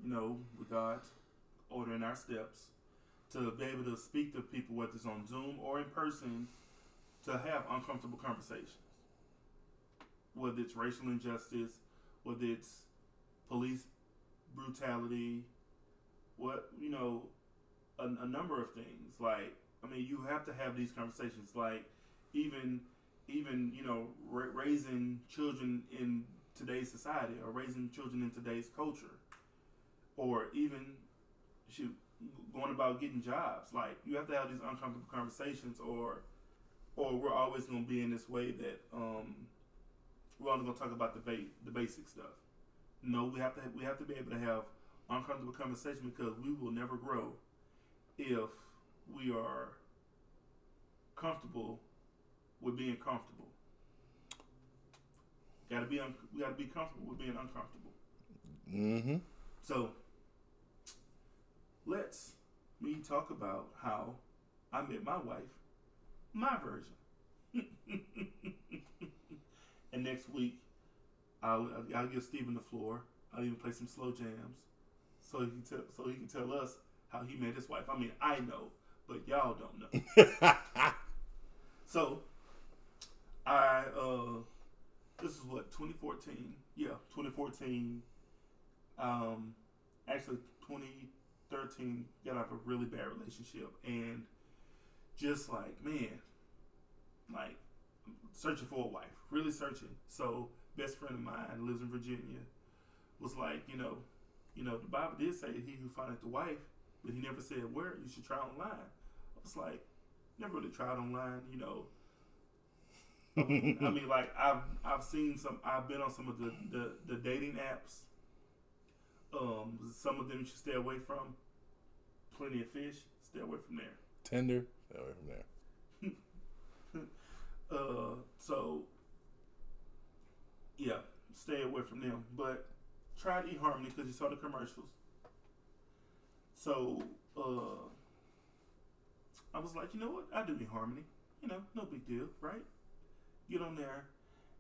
B: You know, with God ordering our steps to be able to speak to people, whether it's on Zoom or in person, to have uncomfortable conversations. Whether it's racial injustice, whether it's police brutality, what you know, a, a number of things. Like, I mean, you have to have these conversations. Like, even even you know, ra- raising children in today's society, or raising children in today's culture, or even shoot, going about getting jobs. Like, you have to have these uncomfortable conversations, or or we're always going to be in this way that um, we're only going to talk about the ba- the basic stuff. No, we have to we have to be able to have uncomfortable conversation because we will never grow if we are comfortable with being comfortable. Got to be un- we got to be comfortable with being uncomfortable.
C: Mm-hmm.
B: So let's me talk about how I met my wife, my version. and next week, I'll I'll give Steven the floor. I'll even play some slow jams, so he can tell so he can tell us how he met his wife. I mean, I know, but y'all don't know. so I uh, this is what 2014. Yeah, 2014. Um, actually 2013 got out of a really bad relationship and just like man, like searching for a wife, really searching. So best friend of mine lives in Virginia was like, you know, you know, the Bible did say he who findeth the wife, but he never said where you should try online. I was like, never really tried online, you know. I mean, like I've I've seen some. I've been on some of the the, the dating apps. Um, some of them you should stay away from. Plenty of fish, stay away from there.
C: Tinder, stay away from there.
B: Uh, so yeah, stay away from them. But try to eHarmony because you saw the commercials. So uh, I was like, you know what? I do eHarmony. You know, no big deal, right? Get on there,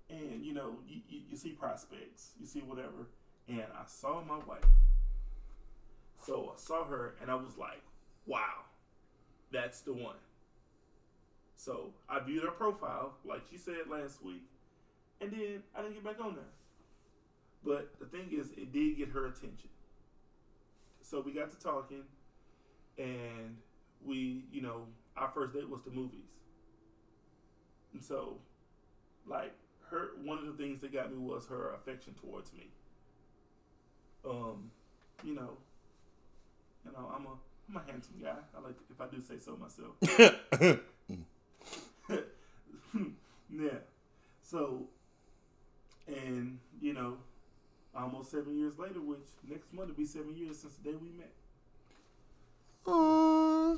B: and you know, you, you, you see prospects, you see whatever, and I saw my wife. So I saw her, and I was like, wow, that's the one. So I viewed her profile, like she said last week, and then I didn't get back on there. But the thing is, it did get her attention. So we got to talking, and we, you know, our first date was the movies. And so, like, her one of the things that got me was her affection towards me. Um, you know, you know, I'm a I'm a handsome guy. I like if I do say so myself. yeah. So, and you know, almost seven years later, which next month will be seven years since the day we met.
C: Aw.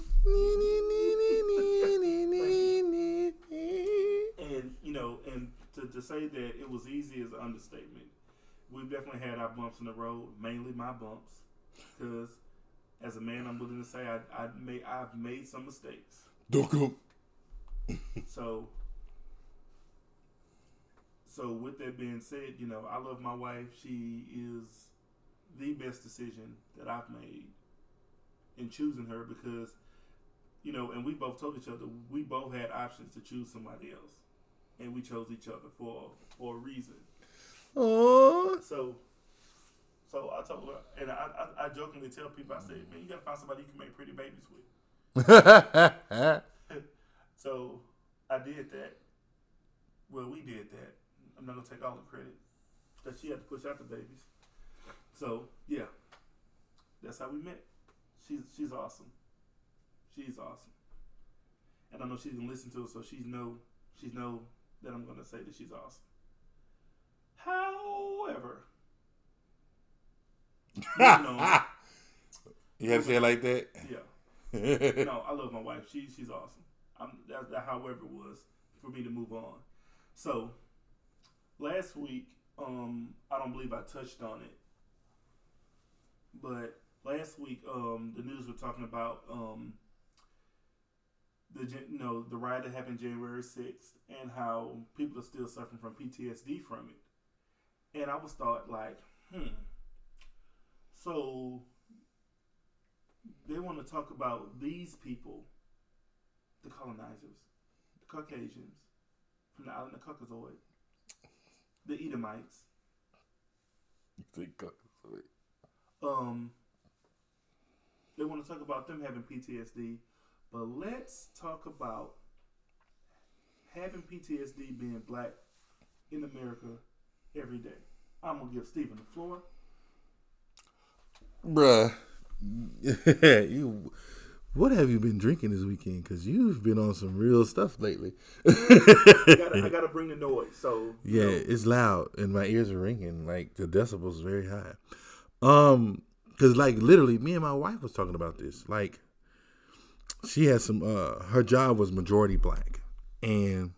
B: To, say that it was easy is an understatement. We've definitely had our bumps in the road, mainly my bumps, because as a man, I'm willing to say I I made I've made some mistakes.
C: Don't go.
B: So, so with that being said, you know, I love my wife. She is the best decision that I've made in choosing her because, you know, and we both told each other we both had options to choose somebody else, and we chose each other for for a reason.
C: Aw.
B: So, so I told her, and I, I, I jokingly tell people, I said, man, you gotta find somebody you can make pretty babies with. So I did that. Well, we did that. I'm not gonna take all the credit because she had to push out the babies. So yeah, that's how we met. She's she's awesome. She's awesome, and I know she's gonna listen to it, so she's no she's know that I'm gonna say that she's awesome. However, moving on,
C: You had to say it like that?
B: yeah. no, I love my wife. She she's awesome. I'm that, that however it was for me to move on. So last week, um, I don't believe I touched on it, but last week, um, the news were talking about um, the you know the riot that happened January sixth and how people are still suffering from PTSD from it, and I was thought like, hmm, so they want to talk about these people, the colonizers, the Caucasians from the island of Caucasoid, the Edomites. You think Caucasoid? Um, they want to talk about them having PTSD, but let's talk about having PTSD being black in America every day. I'm gonna give Stephen the floor.
C: Bruh, you, what have you been drinking this weekend? Because you've been on some real stuff lately.
B: I gotta, I gotta bring the noise. So
C: Yeah,
B: know,
C: it's loud and my ears are ringing. Like the decibels very high. Um, cause like literally, me and my wife was talking about this. Like, she had some. Uh, her job was majority black, and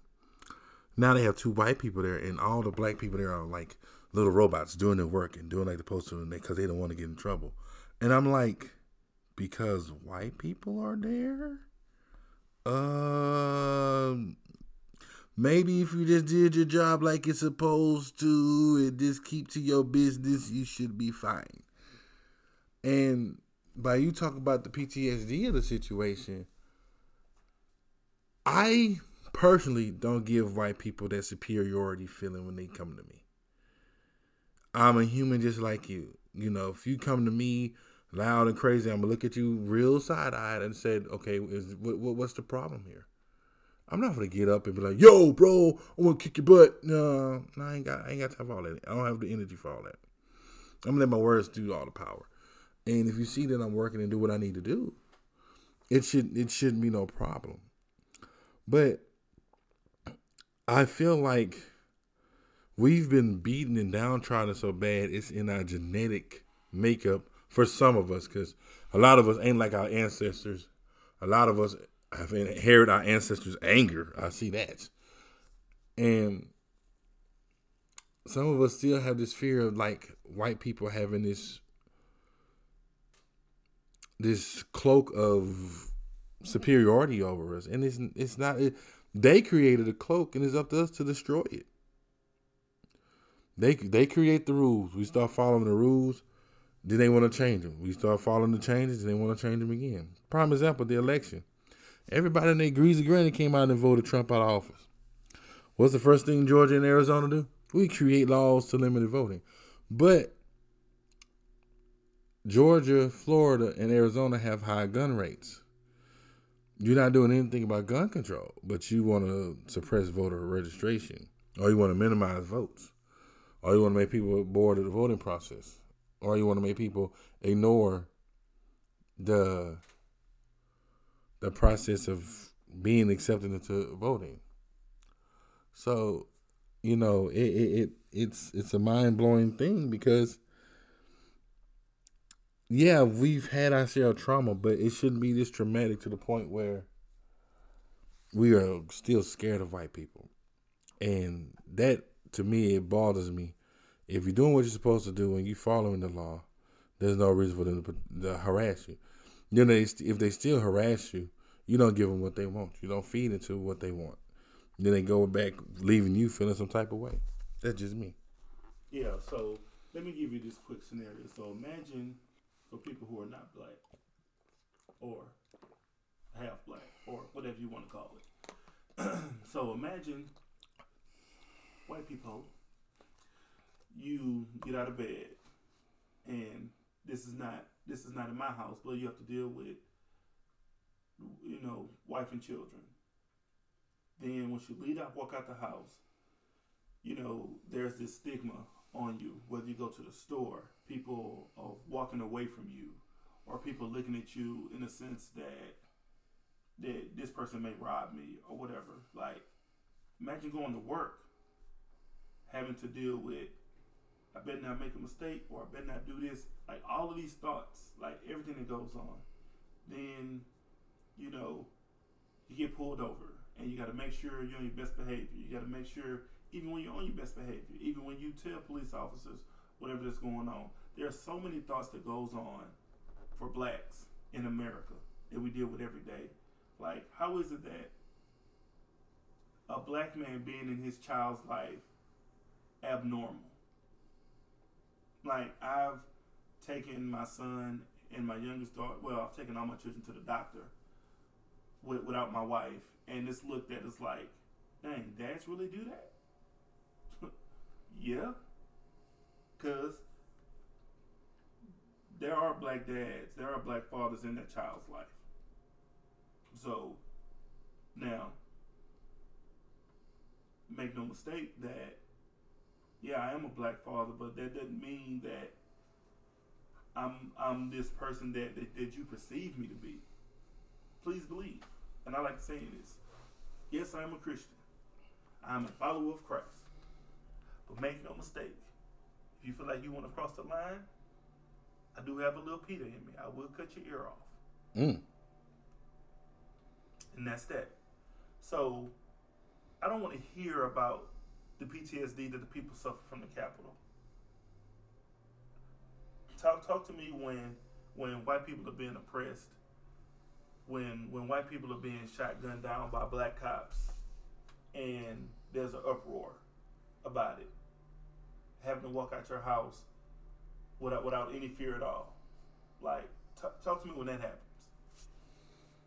C: now they have two white people there, and all the black people there are like little robots doing their work and doing like supposed to, because they don't want to get in trouble. And I'm like, because white people are there. Um, maybe if you just did your job like it's supposed to and just keep to your business, you should be fine. And by you talking about the PTSD of the situation, I personally don't give white people that superiority feeling when they come to me. I'm a human just like you. You know, if you come to me loud and crazy, I'm gonna look at you real side eyed and said, "Okay, is, what, what, what's the problem here?" I'm not gonna get up and be like, "Yo, bro, I want to kick your butt." No, no, I ain't got, I ain't got time for all that. I don't have the energy for all that. I'm gonna let my words do all the power. And if you see that I'm working and do what I need to do, it should, it shouldn't be no problem. But I feel like we've been beaten and downtrodden so bad it's in our genetic makeup for some of us because a lot of us ain't like our ancestors. A lot of us have inherited our ancestors anger. I see that. And some of us still have this fear of like white people having this this cloak of superiority over us and it's it's not it, they created a cloak and it's up to us to destroy it they they create the rules. We start following the rules. Then they want to change them. We start following the changes, and they want to change them again. Prime example: the election. Everybody in their greasy granny came out and voted Trump out of office. What's the first thing Georgia and Arizona do? We create laws to limit voting. But Georgia, Florida, and Arizona have high gun rates. You're not doing anything about gun control, but you want to suppress voter registration or you want to minimize votes or you want to make people bored of the voting process, or you want to make people ignore the the process of being accepted into voting. So, you know, it, it, it it's it's a mind blowing thing because yeah, we've had our share of trauma, but it shouldn't be this traumatic to the point where we are still scared of white people. And that to me it bothers me. If you're doing what you're supposed to do and you're following the law, there's no reason for them to, to harass you. You know, if they still harass you, you don't give them what they want. You don't feed into what they want. Then they go back, leaving you feeling some type of way. That's just me.
B: Yeah. So let me give you this quick scenario. So imagine for people who are not black or half black or whatever you want to call it. so imagine white people, you get out of bed and this is not this is not in my house, but you have to deal with you know, wife and children. Then once you leave out walk out the house, you know, there's this stigma on you, whether you go to the store, people of walking away from you, or people looking at you in a sense that that this person may rob me or whatever. Like, imagine going to work, having to deal with, I better not make a mistake, or I better not do this. Like all of these thoughts, like everything that goes on. Then, you know, you get pulled over, and you got to make sure you're on your best behavior. You got to make sure even when you're on your best behavior, even when you tell police officers whatever that's going on. There are so many thoughts that goes on for blacks in America that we deal with every day. Like, how is it that a black man being in his child's life abnormal? Like, I've taken my son and my youngest daughter, well, I've taken all my children to the doctor with, without my wife, and it's looked at as like, dang, dads really do that? Yeah. Because there are black dads, there are black fathers in that child's life. So, now, make no mistake that, yeah, I am a black father, but that doesn't mean that I'm I'm this person that, that, that you perceive me to be. Please believe. And I like saying this. Yes, I am a Christian. I'm a follower of Christ. But make no mistake, if you feel like you want to cross the line, I do have a little Peter in me. I will cut your ear off. Mm. And that's that. So I don't want to hear about the PTSD that the people suffer from the Capitol. Talk talk to me when when white people are being oppressed, when when white people are being shot gunned down by black cops, and there's an uproar about it having to walk out your house without without any fear at all. Like, t- talk to me when that happens.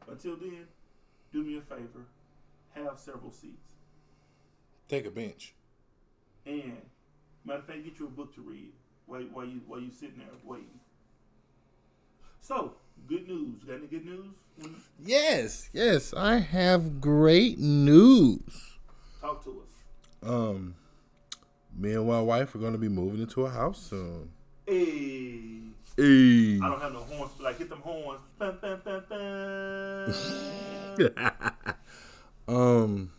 B: Until then, do me a favor, have several seats.
D: Take a bench.
B: And matter of fact, get you a book to read while, while you while you sitting there waiting. So, good news. Got any good news?
D: Yes, yes, I have great news.
B: Talk to us.
C: Um, me and my wife are going to be moving into a house soon.
B: Hey.
C: Hey.
B: I don't have no horns, but like hit them horns. Bum, bum,
C: bum, um,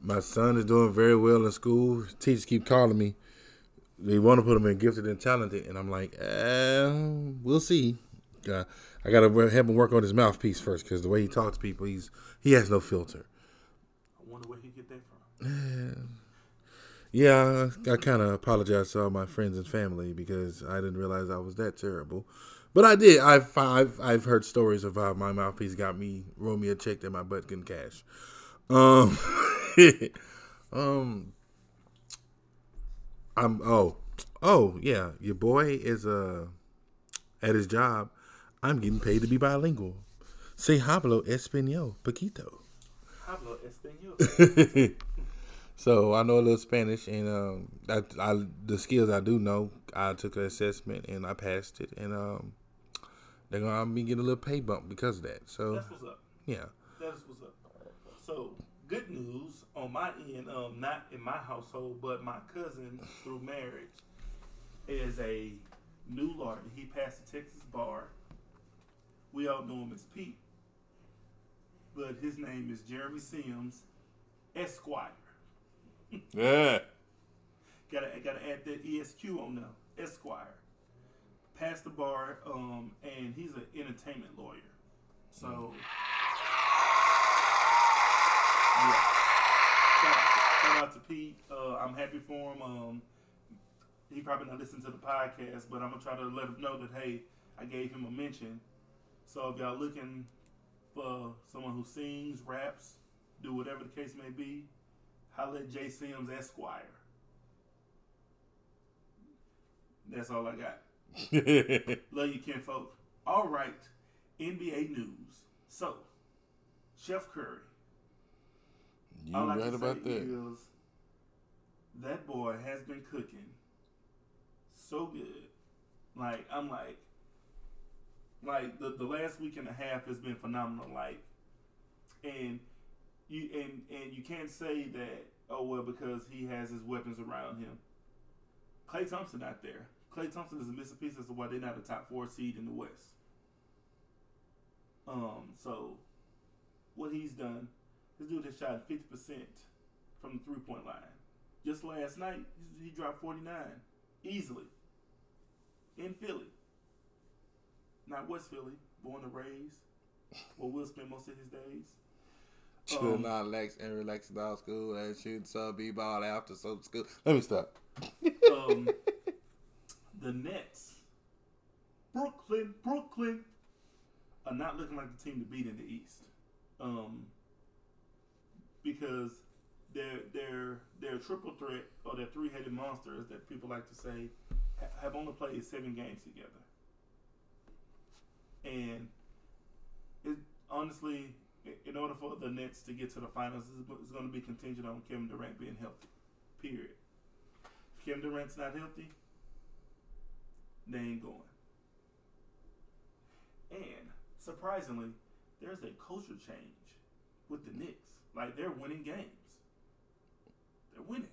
C: my son is doing very well in school. Teachers keep calling me. They want to put him in gifted and talented, and I'm like, uh, we'll see. Uh, I gotta have him work on his mouthpiece first because the way he talks to people, he's he has no filter.
B: I wonder where he get that from.
C: Yeah, I, I kind of apologize to all my friends and family because I didn't realize I was that terrible. But I did. I've, I've I've heard stories of how my mouthpiece got me wrote me a check that my butt can cash. Um, um, I'm oh oh yeah, your boy is uh at his job. I'm getting paid to be bilingual. Say hablo español, poquito.
B: Hablo español.
C: So I know a little Spanish, and um, I, I, the skills I do know, I took an assessment and I passed it, and um, they're gonna be getting a little pay bump because of that. So
B: that's what's up.
C: Yeah,
B: that's what's up. So good news on my end, um, not in my household, but my cousin through marriage is a new lawyer. He passed the Texas bar. We all know him as Pete. but his name is Jeremy Sims, Esquire.
D: Yeah.
B: Gotta gotta add that ESQ on there, Esquire. Passed the bar, um, and he's an entertainment lawyer. So, yeah. Shout, shout out to Pete. Uh, I'm happy for him. Um, he probably not listen to the podcast, but I'm gonna try to let him know that hey, I gave him a mention. So if y'all looking for someone who sings, raps, do whatever the case may be, holla at J Sims Esquire. That's all I got. Love you, Ken, kinfolk. All right, NBA news. So, Chef Curry.
D: you
B: all I
D: right
B: can
D: about that.
B: is that boy has been cooking so good. Like I'm like, like the the last week and a half has been phenomenal. Like, and you and and you can't say that oh well because he has his weapons around him. Klay Thompson not there. Klay Thompson is a missing piece as to why they're not a top four seed in the West. Um, so what he's done, this dude has shot fifty percent from the three point line. Just last night, he dropped forty nine easily in Philly, not West Philly, born and raised, where Will spend most of his days.
D: Chill
B: Um,
D: not relax and relax about school and shoot some b ball after some school. Let me stop.
B: um, the Nets, Brooklyn, Brooklyn, are not looking like the team to beat in the East. Um, because their their their triple threat or their three headed monsters that people like to say have only played seven games together. And it honestly, in order for the Nets to get to the finals, it's going to be contingent on Kevin Durant being healthy. Period. If Kevin Durant's not healthy, they ain't going. And surprisingly, there's a culture change with the Knicks. Like they're winning games. They're winning.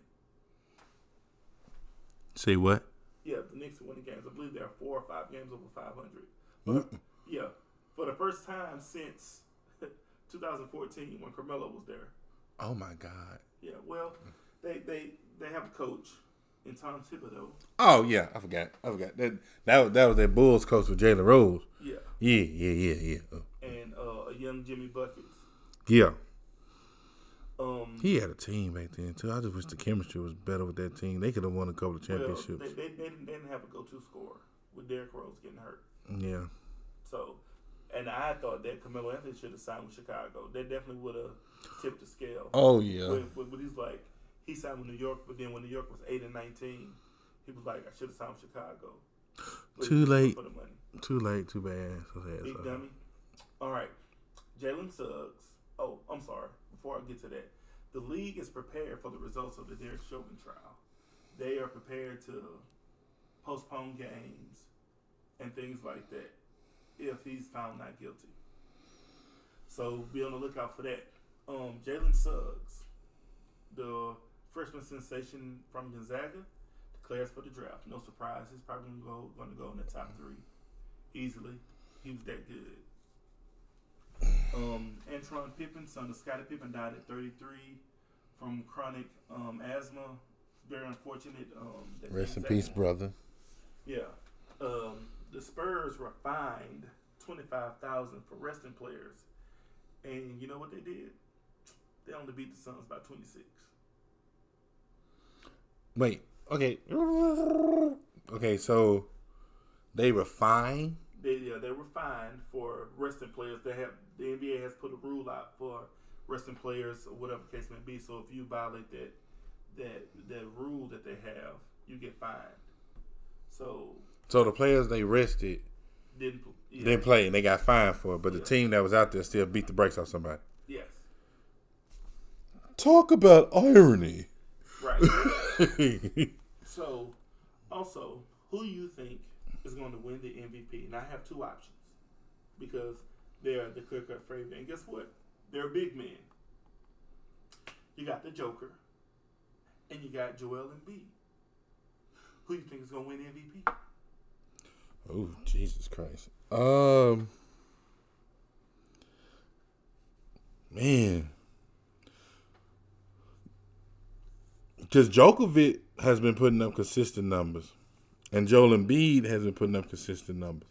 C: Say what?
B: Yeah, the Knicks are winning games. I believe there are four or five games over 500. Yeah, for the first time since 2014 when Carmelo was there.
C: Oh my God.
B: Yeah, well, they they they have a coach in Tom Thibodeau.
D: Oh yeah, I forgot. I forgot that. That was that was that Bulls coach with Jalen Rose.
B: Yeah,
D: Yeah, yeah, yeah, yeah. Oh.
B: and uh, a young Jimmy Buckets.
D: Yeah,
B: Um,
C: He had a team back then too. I just wish the chemistry was better with that team. They could have won a couple of
B: well,
C: championships.
B: they, they, they, didn't, they didn't have a go-to scorer with Derrick Rose getting hurt.
C: yeah.
B: So, and I thought that Carmelo Anthony should have signed with Chicago. That definitely would have tipped the scale.
D: Oh yeah.
B: When, when he's like, he signed with New York, but then when New York was eight and nineteen, he was like, I should have signed with Chicago. But
C: Too
B: he just went
C: late.
B: for the money.
C: Too late. Too bad. So sad.
B: Big
C: so.
B: dummy. All right, Jalen Suggs. Oh, I'm sorry. Before I get to that, the league is prepared for the results of the Derek Chauvin trial. They are prepared to postpone games and things like that if he's found not guilty. So be on the lookout for that. Um, Jalen Suggs, the freshman sensation from Gonzaga, declares for the draft. No surprise, he's probably gonna go, going to go in the top three easily. He was that good. Um, Antron Pippen, son of Scottie Pippen, died at 33 from chronic um, asthma. Very unfortunate. Um,
D: Rest in peace,
B: happened.
D: brother.
B: Yeah. Um, the Spurs were fined twenty five thousand for resting players, and you know what they did? They only beat the Suns by twenty six.
D: Wait. Okay. Okay. So they were fine.
B: They yeah, they were fined for resting players. They have the NBA has put a rule out for resting players or whatever the case may be. So if you violate that that that rule that they have, you get fined. So
D: So the players they rested
B: didn't yeah,
D: didn't play and they got fined for it, but the team that was out there still beat the brakes off somebody.
B: yes
D: Talk about irony.
B: right. So, also, who you think is going to win the MVP? And I have two options because they're the clear cut favorite. And guess what? They're big men. You got the Joker, and you got Joel Embiid. Who do you think is going to win MVP?
D: Oh Jesus Christ. Um.
C: Man. Because Djokovic has been putting up consistent numbers, and Joel Embiid has been putting up consistent numbers.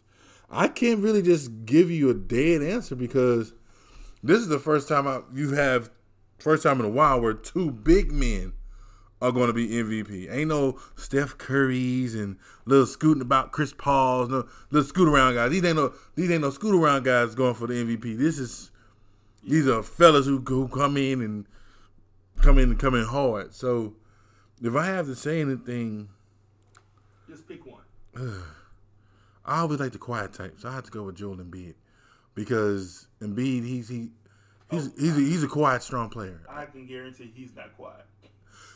C: I can't really just give you a dead answer because this is the first time I, you have, first time in a while where two big men are going to be MVP. Ain't no Steph Curry's and little scooting about Chris Paul's, no little scoot around guys. These ain't no these ain't no scoot around guys going for the MVP. This is these are fellas who who come in and come in and come in hard. So if I have to say anything,
B: Just pick one.
C: I always like the quiet type, so I have to go with Joel Embiid because Embiid he's he he's oh, he's a, he's a quiet, strong player.
B: I can guarantee he's not quiet.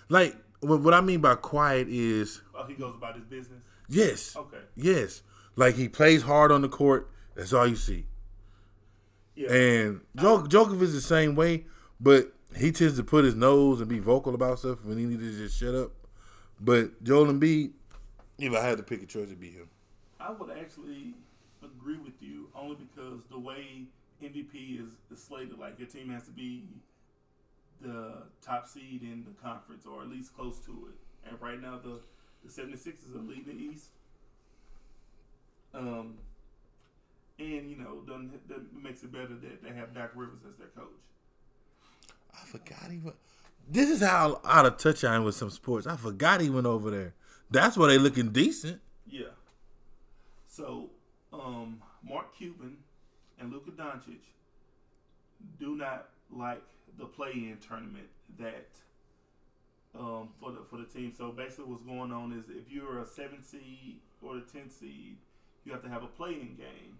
C: Like what, what I mean by quiet is
B: Oh, he goes about his business.
C: yes,
B: Okay.
C: yes, like he plays hard on the court. That's all you see.
B: Yeah.
C: And Djok- Djokovic is the same way, but he tends to put his nose and be vocal about stuff when he needs to just shut up. But Joel Embiid, if I had to pick a choice, it'd be him.
B: I would actually agree with you only because the way MVP is, is slated, like your team has to be the top seed in the conference or at least close to it. And right now, the, the 76ers are leading the East. Um, and, you know, that makes it better that they have Doc Rivers as their coach.
C: I forgot he went. This is how out of touch I am with some sports. I forgot he went over there. That's why they looking decent.
B: Yeah. So, um, Mark Cuban and Luka Doncic do not like the play-in tournament that um, for the for the team. So basically, what's going on is if you're a seven seed or a ten seed, you have to have a play-in game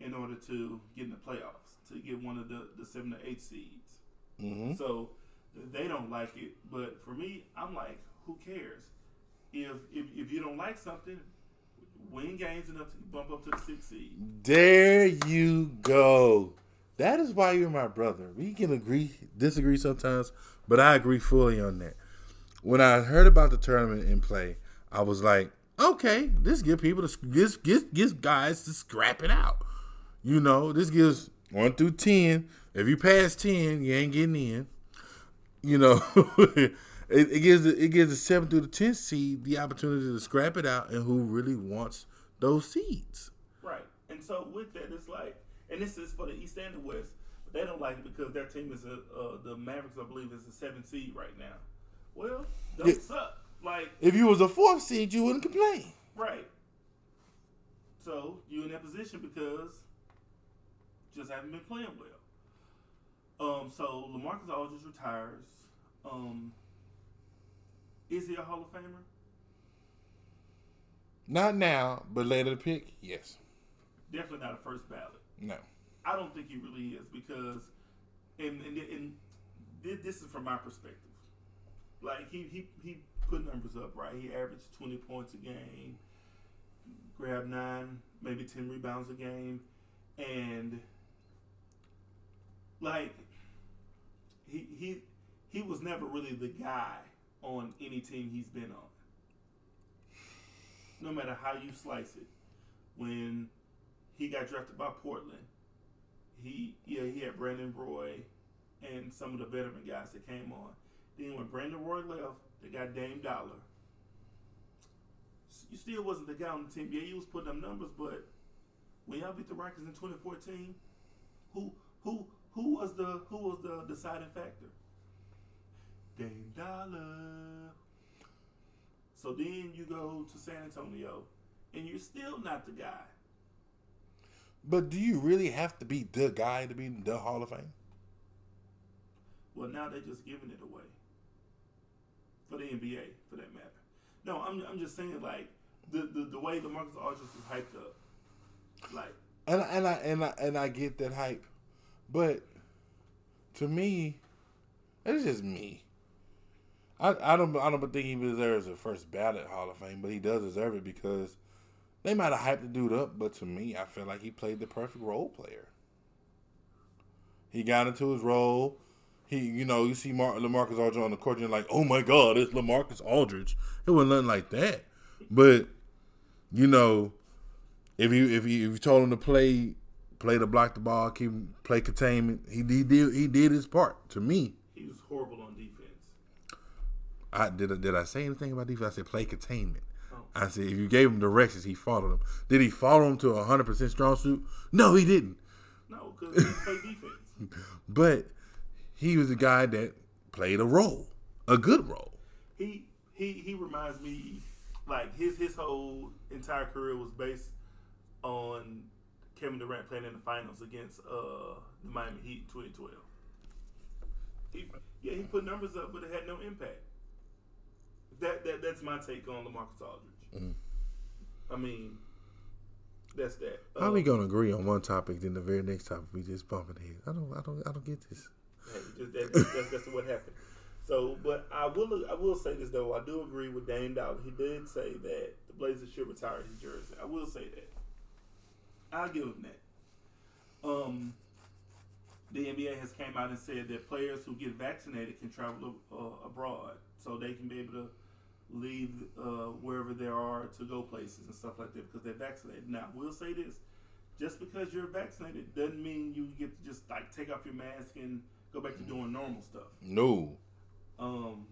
B: in order to get in the playoffs to get one of the the seven to eight seeds.
C: Mm-hmm.
B: So they don't like it, but for me, I'm like, who cares? If if, if you don't like something, win games enough to bump up to the sixth seed.
C: There you go. That is why you're my brother. We can agree, disagree sometimes, but I agree fully on that. When I heard about the tournament in play, I was like, okay, this give people to gives gives, gives guys to scrap it out. You know, this gives one through ten. If you pass ten, you ain't getting in. You know, it, it gives it gives the seven through the tenth seed the opportunity to scrap it out, and who really wants those seeds.
B: Right. And so with that, it's like, and this is for the East and the West. But they don't like it because their team is a uh, the Mavericks, I believe, is a seven seed right now. Well, don't
C: Yeah.
B: suck. Like
C: If you was a fourth seed, you wouldn't complain.
B: Right. So you in that position because just haven't been playing well. Um. So Lamarcus Aldridge retires. Um. Is he a Hall of Famer?
C: Not now, but later to pick, yes.
B: Definitely not a first ballot.
C: No.
B: I don't think he really is because, and and, and this is from my perspective. Like he he he put numbers up right. He averaged twenty points a game, grabbed nine, maybe ten rebounds a game, and like he he he was never really the guy on any team he's been on. No matter how you slice it, when he got drafted by Portland, he yeah he had Brandon Roy and some of the veteran guys that came on. Then when Brandon Roy left, they got Dame Dollar. You still wasn't the guy on the team. Yeah, you was putting up numbers, but when y'all beat the Rockets in 2014, who who who was the who was the deciding factor? Dame Dollar. So then you go to San Antonio, and you're still not the guy.
C: But do you really have to be the guy to be in the Hall of Fame?
B: Well, now they're just giving it away for the NBA, for that matter. No, I'm, I'm just saying like the, the, the way the Marcus Aldridge is hyped up, like
C: And I- and I and I and I get that hype, but to me, it's just me. I, I don't I don't think he deserves a first ballot Hall of Fame, but he does deserve it because they might have hyped the dude up, but to me, I feel like he played the perfect role player. He got into his role. He, you know, you see Mar- Lamarcus Aldridge on the court, and you're like, oh my God, it's Lamarcus Aldridge. It wasn't nothing like that. But, you know, if you if you if you told him to play play to block the ball, keep play containment. He, he did he did his part. To me,
B: He was horrible on defense.
C: I did. I- Did I say anything about defense? I said play containment. I said if you gave him directions, he followed them. Did he follow them to a hundred percent strong suit? No, he didn't.
B: No, because he played defense.
C: But he was a guy that played a role, a good role.
B: He he he reminds me like his his whole entire career was based on Kevin Durant playing in the finals against uh the Miami Heat in 2012. He, yeah, he put numbers up, but it had no impact. That that that's my take on Lamarcus Aldridge. I mean, that's that.
C: How
B: Uh,
C: we gonna agree on one topic, then the very next topic we just bumping heads? I don't, I don't, I don't get this.
B: Hey, just that, that's, that's, that's what happened. So, but I will I will say this though. I do agree with Dame Dollar. He did say that the Blazers should retire his jersey. I will say that. I'll give him that. Um, the NBA has came out and said that players who get vaccinated can travel uh, abroad, so they can be able to leave uh, wherever they are to go places and stuff like that because they're vaccinated. Now, we'll say this: just because you're vaccinated doesn't mean you get to just like take off your mask and go back to doing normal stuff.
C: No,
B: Um,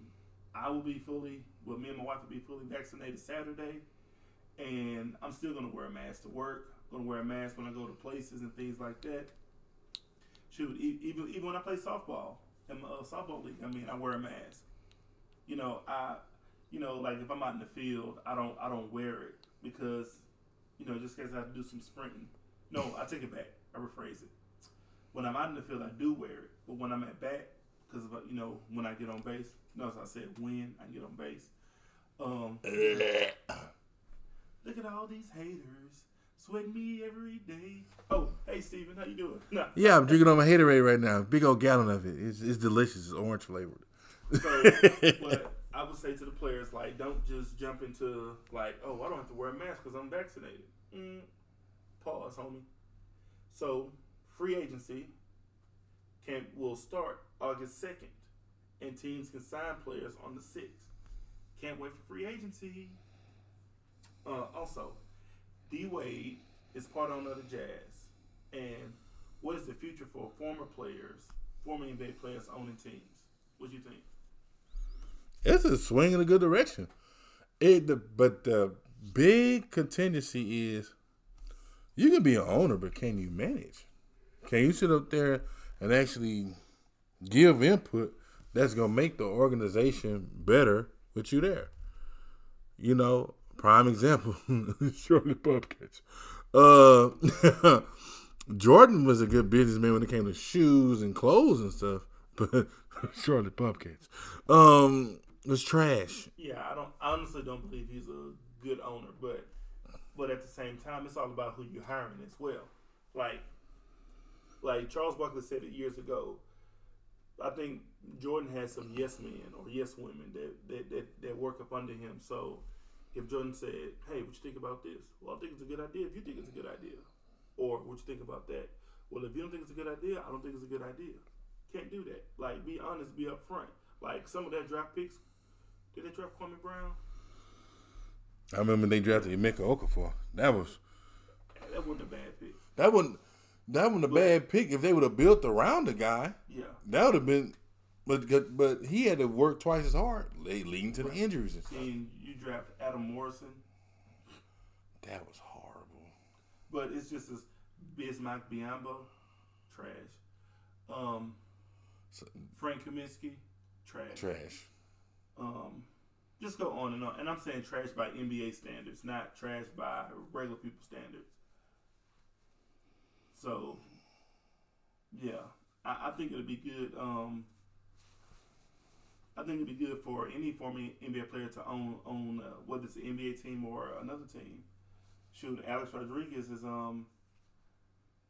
B: I will be fully, well, me and my wife will be fully vaccinated Saturday, and I'm still gonna wear a mask to work. I'm gonna wear a mask when I go to places and things like that. Shoot, even even when I play softball in my uh, softball league, I mean, I wear a mask. You know, I, you know, like if I'm out in the field, I don't I don't wear it because, you know, just because I have to do some sprinting. No, I take it back. I rephrase it. When I'm out in the field, I do wear it, but when I'm at bat, because of you know when I get on base. You notice I said when I get on base. Um, look at all these haters sweating me every day. Oh, hey Steven, how you doing? Nah.
C: yeah, I'm drinking on my Haterade right now. Big old gallon of it. It's, it's delicious. It's orange flavored.
B: So, but I would say to the players, like, don't just jump into like, oh, I don't have to wear a mask because I'm vaccinated. Mm, pause, homie. So, free agency can will start August second, and teams can sign players on the sixth. Can't wait for free agency. Uh, also, D Wade is part owner of the Jazz, and what is the future for former players, former NBA players owning teams? What do you think?
C: It's a swing in a good direction. It, the, but the big contingency is you can be an owner, but can you manage? Can you sit up there and actually give input that's gonna make the organization better with you there? You know, prime example, Shirley Bobcats. Uh, Jordan was a good businessman when it came to shoes and clothes and stuff, but Charlotte Bobcats um was trash.
B: Yeah, I don't I honestly don't believe he's a good owner, but but at the same time, it's all about who you're hiring as well. Like like Charles Barkley said it years ago. I think Jordan has some yes men or yes women that that, that, that work up under him. So if Jordan said, "Hey, what you think about this?" Well, I think it's a good idea. If you think it's a good idea, or what you think about that? Well, if you don't think it's a good idea, I don't think it's a good idea. Can't do that. Like, be honest, be upfront. Like some of that draft picks, did they draft Kwame Brown?
C: I remember they drafted Emeka Okafor. That was
B: That wasn't a bad pick.
C: that wasn't that wasn't a bad pick. If they would have built around the guy,
B: Yeah,
C: that would have been. But but he had to work twice as hard, le- leading to the injuries and stuff.
B: and you draft Adam Morrison,
C: That was horrible.
B: but it's just as Bismack Biyombo, trash. Um,
C: So-
B: Frank Kaminsky, trash.
C: Trash.
B: Um, just go on and on. And I'm saying trash by NBA standards, not trash by regular people standards. So, yeah, I, I think it'll be good. Um, I think it'd be good for any former NBA player to own own uh, whether it's an NBA team or another team. Shoot, Alex Rodriguez is um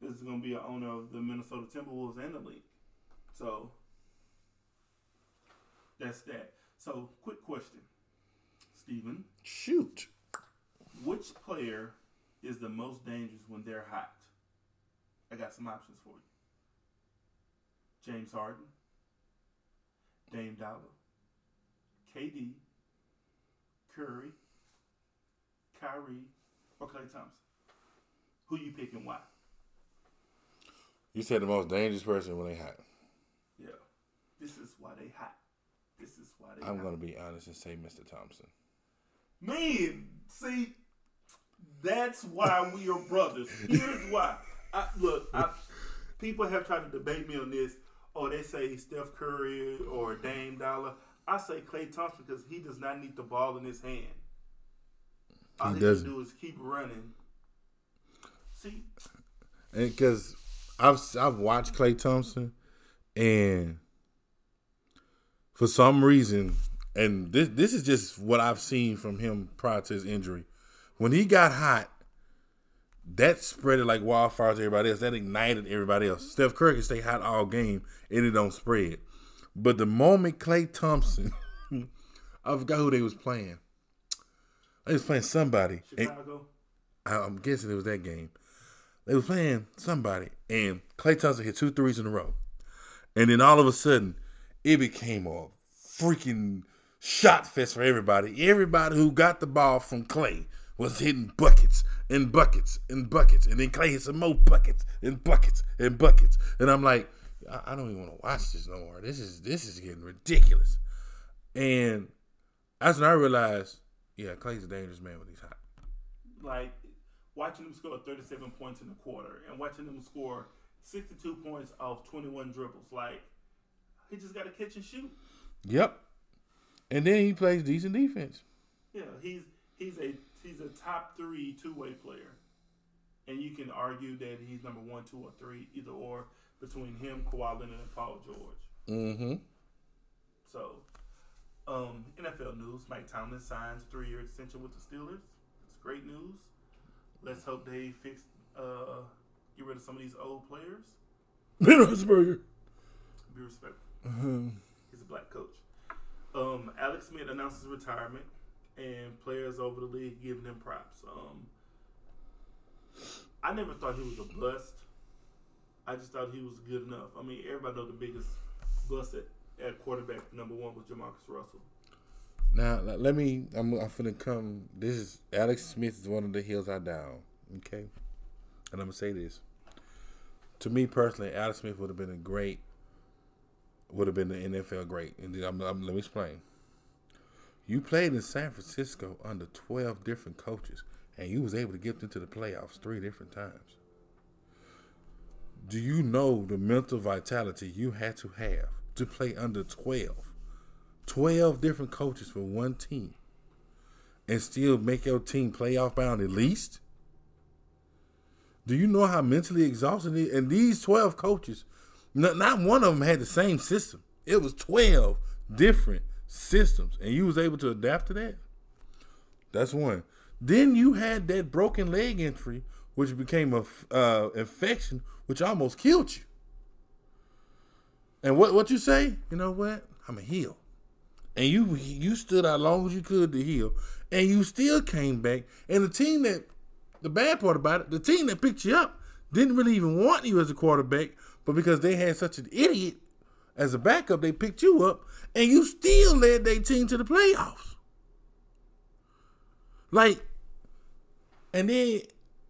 B: is going to be an owner of the Minnesota Timberwolves and the league. So that's that. So, quick question, Steven.
C: Shoot.
B: Which player is the most dangerous when they're hot? I got some options for you. James Harden, Dame Dollar, KD, Curry, Kyrie, or Klay Thompson. Who you picking? Why?
C: You said the most dangerous person when they hot.
B: Yeah. This is why they hot. This is why they
C: I'm gonna be honest and say Mr. Thompson.
B: Man, see, that's why we are brothers. Here's why. I, look, I, people have tried to debate me on this. Oh, they say Steph Curry or Dame Dollar. I say Klay Thompson because he does not need the ball in his hand. All
C: He
B: he,
C: doesn't.
B: do is keep running. See,
C: And because I've I've watched Klay Thompson, and for some reason, and this this is just what I've seen from him prior to his injury. When he got hot, that spread it like wildfire to everybody else. That ignited everybody else. Steph Curry can stay hot all game and it don't spread. But the moment Klay Thompson, I forgot who they was playing. They was playing somebody.
B: Chicago.
C: I'm guessing it was that game. They was playing somebody, and Klay Thompson hit two threes in a row, and then all of a sudden, it became a freaking shot fest for everybody. Everybody who got the ball from Klay was hitting buckets and buckets and buckets, and then Klay hit some more buckets and buckets and buckets, and I'm like, I, I don't even want to watch this no more. This is this is getting ridiculous, and that's when I realized, yeah, Klay's a dangerous man when he's hot.
B: like watching him score 37 points in a quarter and watching him score 62 points off 21 dribbles. Like he just got to catch and shoot.
C: Yep. And then he plays decent defense.
B: Yeah, he's he's a he's a top three two way player, and you can argue that he's number one, two, or three, either or between him, Kawhi Leonard, and Paul George.
C: Mm-hmm.
B: So, um, NFL news: Mike Tomlin signs three year extension with the Steelers. It's great news. Let's hope they fix uh get rid of some of these old players.
C: Roethlisberger.
B: Be respectful. He's a black coach. Um, Alex Smith announces retirement, and players over the league giving him props. Um, I never thought he was a bust. I just thought he was good enough. I mean, everybody know the biggest bust at, at quarterback number one was Jamarcus Russell.
C: Now let let me. I'm. I'm finna come. This is Alex Smith is one of the hills I down. Okay, and I'm gonna say this. To me personally, Alex Smith would have been a great. Would have been the NFL great, and I'm, I'm, let me explain. You played in San Francisco under 12 different coaches, and you was able to get them to the playoffs three different times. Do you know the mental vitality you had to have to play under 12? 12 different coaches for one team and still make your team playoff bound at least? Do you know how mentally exhausting it is? And these 12 coaches, not, one of them had the same system. It was 12 different systems, and you was able to adapt to that. That's one. Then you had that broken leg injury, which became a uh, infection, which almost killed you. And what what you say? You know what? I'm a heal. And you you stood out long as you could to heal, and you still came back. And the team that the bad part about it, the team that picked you up didn't really even want you as a quarterback, but because they had such an idiot as a backup, they picked you up, and you still led their team to the playoffs. Like, and then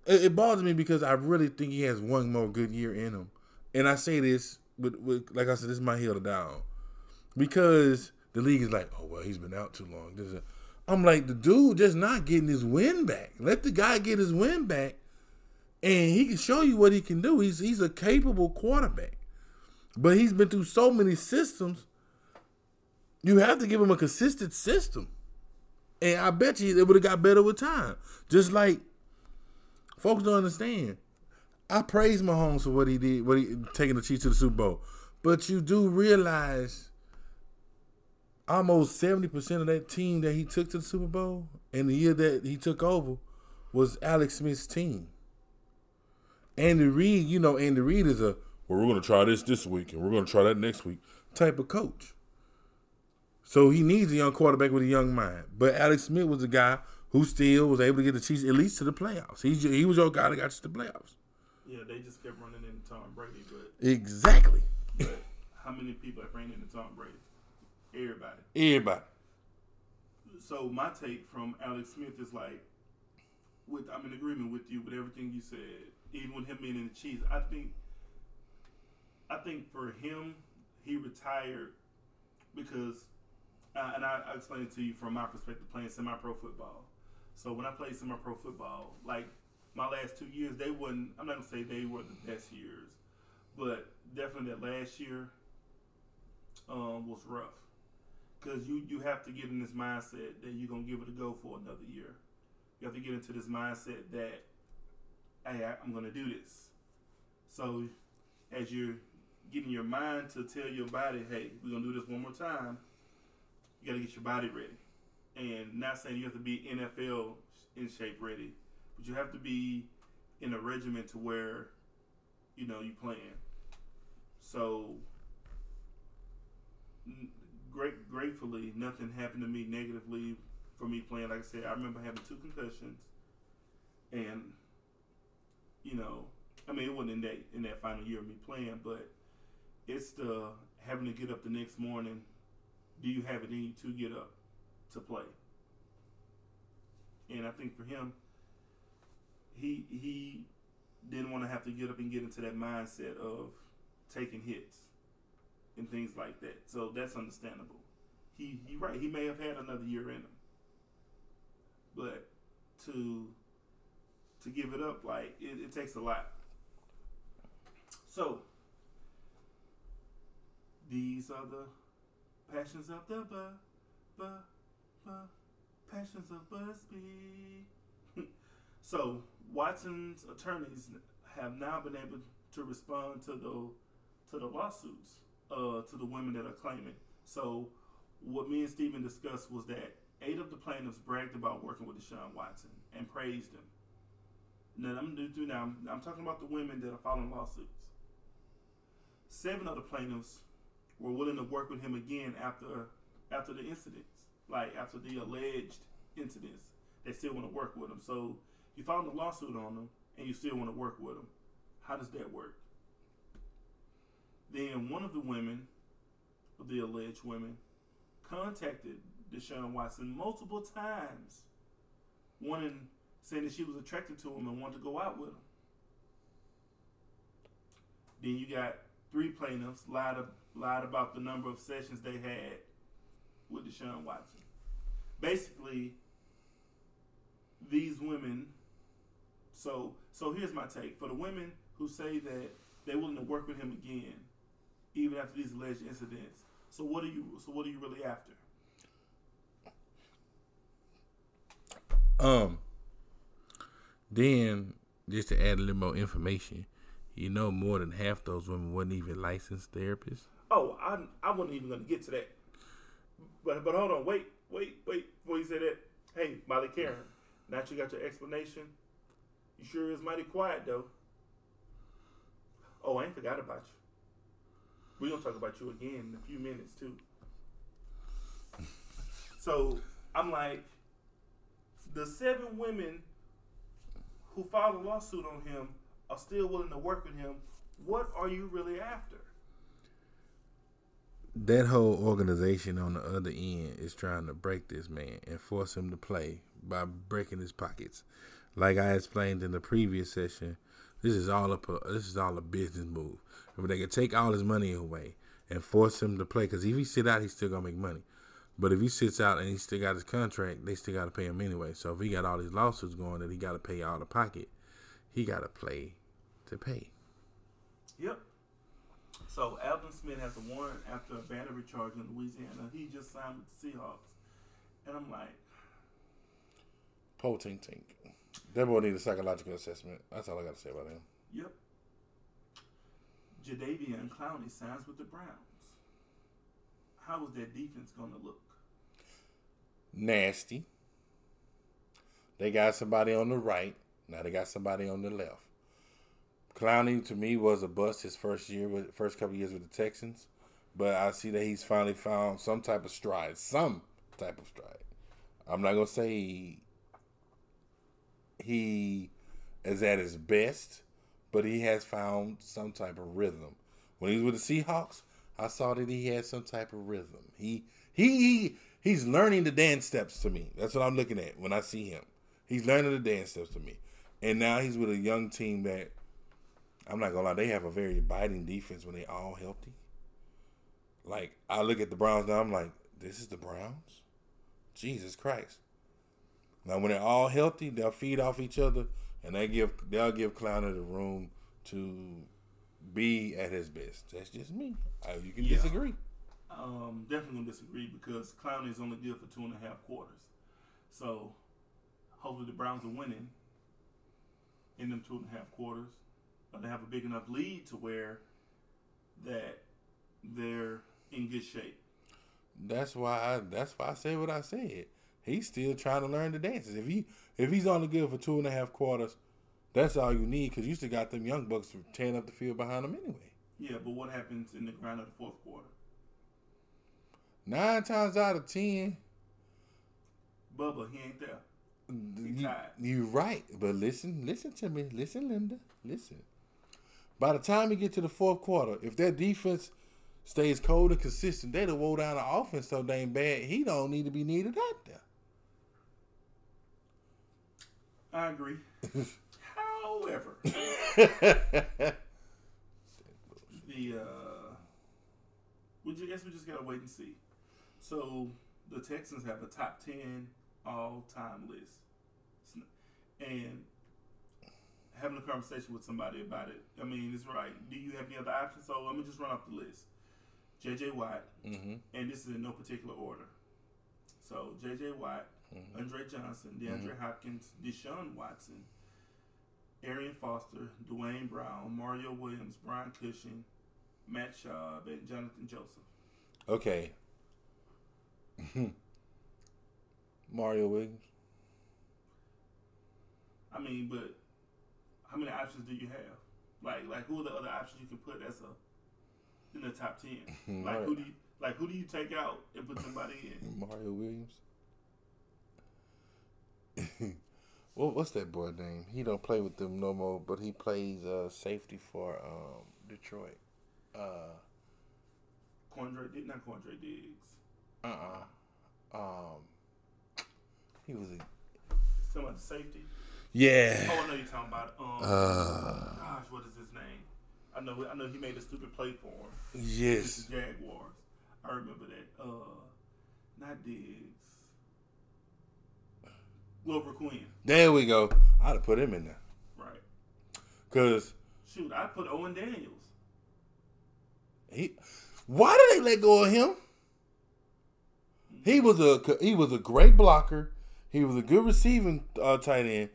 C: it, bothers me because I really think he has one more good year in him. And I say this with, with like I said, this is my heel to down because the league is like, oh well, he's been out too long. Is- I'm like, the dude just not getting his win back. Let the guy get his win back, and he can show you what he can do. He's he's a capable quarterback, but he's been through so many systems. You have to give him a consistent system, and I bet you it would have got better with time. Just like folks don't understand. I praise Mahomes for what he did, what he taking the Chiefs to the Super Bowl, but you do realize almost 70% of that team that he took to the Super Bowl and the year that he took over was Alex Smith's team. Andy Reid, you know, Andy Reid is a, well, we're going to try this this week and we're going to try that next week type of coach. So he needs a young quarterback with a young mind. But Alex Smith was a guy who still was able to get the Chiefs at least to the playoffs. He, he was your guy that got you to the playoffs.
B: Yeah, they just kept running into Tom Brady, but,
C: Exactly.
B: but how many people have ran into Tom Brady? Everybody.
C: Everybody.
B: So my take from Alex Smith is like, with I'm in agreement with you with everything you said. Even with him being in the Chiefs, I think I think for him, he retired because, uh, and I, I explained it to you from my perspective, playing semi-pro football. So when I played semi-pro football, like my last two years, they wouldn't. I'm not gonna say they were the best years, but definitely that last year um, was rough because you you have to get in this mindset that you're gonna give it a go for another year. You have to get into this mindset that hey, I, I'm gonna do this. So as you're getting your mind to tell your body, hey, we're gonna do this one more time, you gotta get your body ready. And not saying you have to be NFL in shape ready, but you have to be in a regimen to where you know you playing. So great gratefully nothing happened to me negatively for me playing. Like I said, I remember having two concussions and you know, I mean it wasn't in that in that final year of me playing, but it's the having to get up the next morning. Do you have it in you to get up to play? And I think for him, he he didn't want to have to get up and get into that mindset of taking hits and things like that. So that's understandable. He he right. He may have had another year in him, but to to give it up like it, it takes a lot. So these are the passions of the bu, bu, bu, passions of Busby. so Watson's attorneys have now been able to respond to the to the lawsuits uh, to the women that are claiming. So what me and Stephen discussed was that eight of the plaintiffs bragged about working with Deshaun Watson and praised him. Now I'm do now. I'm, I'm talking about the women that are filing lawsuits. Seven of the plaintiffs were willing to work with him again after after the incidents, like after the alleged incidents. They still want to work with him. So you filed a lawsuit on them, and you still want to work with them. How does that work? Then one of the women, of the alleged women, contacted Deshaun Watson multiple times, wanting saying that she was attracted to him and wanted to go out with him. Then you got three plaintiffs lied lied about the number of sessions they had with Deshaun Watson. Basically, these women. So so here's my take for the women who say that they're willing to work with him again, even after these alleged incidents. So what are you? So what are you really after?
C: Um. Then, just to add a little more information, you know, more than half those women wasn't even licensed therapists.
B: Oh, I I wasn't even gonna get to that. But but hold on, wait, wait, wait. Before you say that, hey, Molly Qerim, now you got your explanation, you sure is mighty quiet though. Oh, I ain't forgot about you. We're gonna talk about you again in a few minutes too. So I'm like, the seven women who filed a lawsuit on him are still willing to work with him. What are you really after?
C: That whole organization on the other end is trying to break this man and force him to play by breaking his pockets. Like I explained in the previous session, this is all a this is all a business move. If they could take all his money away and force him to play, because if he sit out, he's still gonna make money. But if he sits out and he still got his contract, they still got to pay him anyway. So if he got all these lawsuits going that he got to pay out of pocket, he got to play to pay.
B: Yep. So Aldon Smith has a warrant after a battery charge in Louisiana. He just signed with the Seahawks, and I'm like,
C: Po tink tink. That boy need a psychological assessment. That's all I got to say about him.
B: yep. Jadeveon Clowney signs with the Browns. How is that defense going to look?
C: Nasty. They got somebody on the right. Now they got somebody on the left. Clowney to me was a bust his first year with first couple years with the Texans, but I see that he's finally found some type of stride, some type of stride. I'm not gonna say he, he is at his best, but he has found some type of rhythm. When he was with the Seahawks, I saw that he had some type of rhythm. He he, he he's learning the dance steps to me. That's what I'm looking at when I see him. He's learning the dance steps to me. And now he's with a young team that I'm not gonna lie, they have a very biting defense when they all healthy. Like I look at the Browns now, I'm like, this is the Browns. Jesus Christ. Now when they're all healthy, they'll feed off each other, and they give they'll give Clowney the room to be at his best. That's just me. You can
B: Yeah.
C: disagree.
B: Um, definitely gonna disagree because Clowney is only good for two and a half quarters. So hopefully the Browns are winning in them two and a half quarters. But they have a big enough lead to where that they're in good shape.
C: That's why I that's why I said what I said. He's still trying to learn the dances. If he if he's only good for two and a half quarters, that's all you need because you still got them young bucks tearing up the field behind him anyway.
B: Yeah, but what happens in the ground of the fourth quarter?
C: Nine times out of ten,
B: Bubba, he ain't there.
C: you,
B: tired.
C: you're right. But listen, listen to me. Listen, Linda. Listen. By the time you get to the fourth quarter, if that defense stays cold and consistent, they done woe down the offense so dang bad. He don't need to be needed out there.
B: I agree. However, the uh, we just, guess we just gotta wait and see. So the Texans have a top ten all time list, and having a conversation with somebody about it. I mean, it's right. Do you have any other options? So let me just run off the list. J.J. Watt,
C: mm-hmm.
B: and this is in no particular order. So J.J. Watt, Andre Johnson, DeAndre Hopkins, Deshaun Watson, Arian Foster, Duane Brown, Mario Williams, Brian Cushing, Matt Schaub, and Johnathan Joseph.
C: Okay. Mario Williams.
B: I mean, but how many options do you have? Like, like who are the other options you can put as a in the top ten? Like who do you like who do you take out and put somebody in?
C: Mario Williams. what what's that boy name? He don't play with them no more, but he plays uh, safety for um, Detroit. Uh
B: Quandre, not Quandre Diggs.
C: Uh uh Um he was a
B: safety.
C: Yeah.
B: Oh, I know you're talking about. Um,
C: Uh.
B: gosh, what is his name? I know. I know he made a stupid play for him. This is
C: Yes.
B: Jaguars. I remember that. Uh, not Diggs. Glover Quin.
C: There we go. I'd have put him in there.
B: Right.
C: Cause
B: Shoot, I put Owen Daniels.
C: he why did they let go of him? He was a he was a great blocker. He was a good receiving uh, tight end.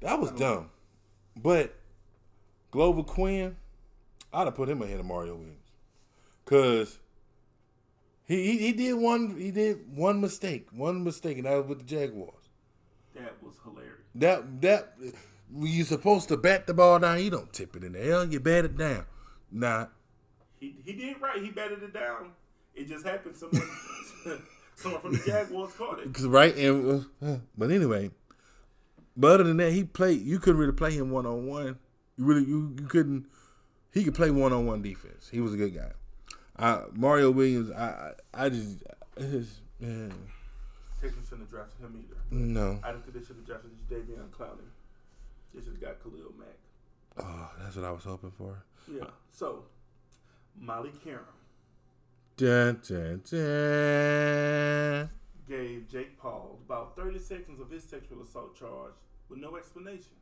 C: That was dumb. But Glover Quin, I'd have put him ahead of Mario Williams. Cause he, he he did one he did one mistake. One mistake, and that was with the Jaguars.
B: That was hilarious.
C: That that you're supposed to bat the ball down, you don't tip it in the air, you bat it down. Nah,
B: He he did right. He batted it down. It just happened. Someone someone from the Jaguars caught it.
C: right? And uh, but anyway, but other than that, he played. You couldn't really play him one on one. You really you, you couldn't. He could play one on one defense. He was a good guy. Uh, Mario Williams, I I, I just, it's just man,
B: Texans shouldn't have drafted him either.
C: no.
B: I don't think they should have drafted Davion Clowney. They should have got Khalil Mack.
C: Oh, that's what I was hoping for.
B: Yeah. So, Molly Qerim
C: Dun, dun, dun.
B: gave Jake Paul about 30 seconds of his sexual assault charge with no explanation.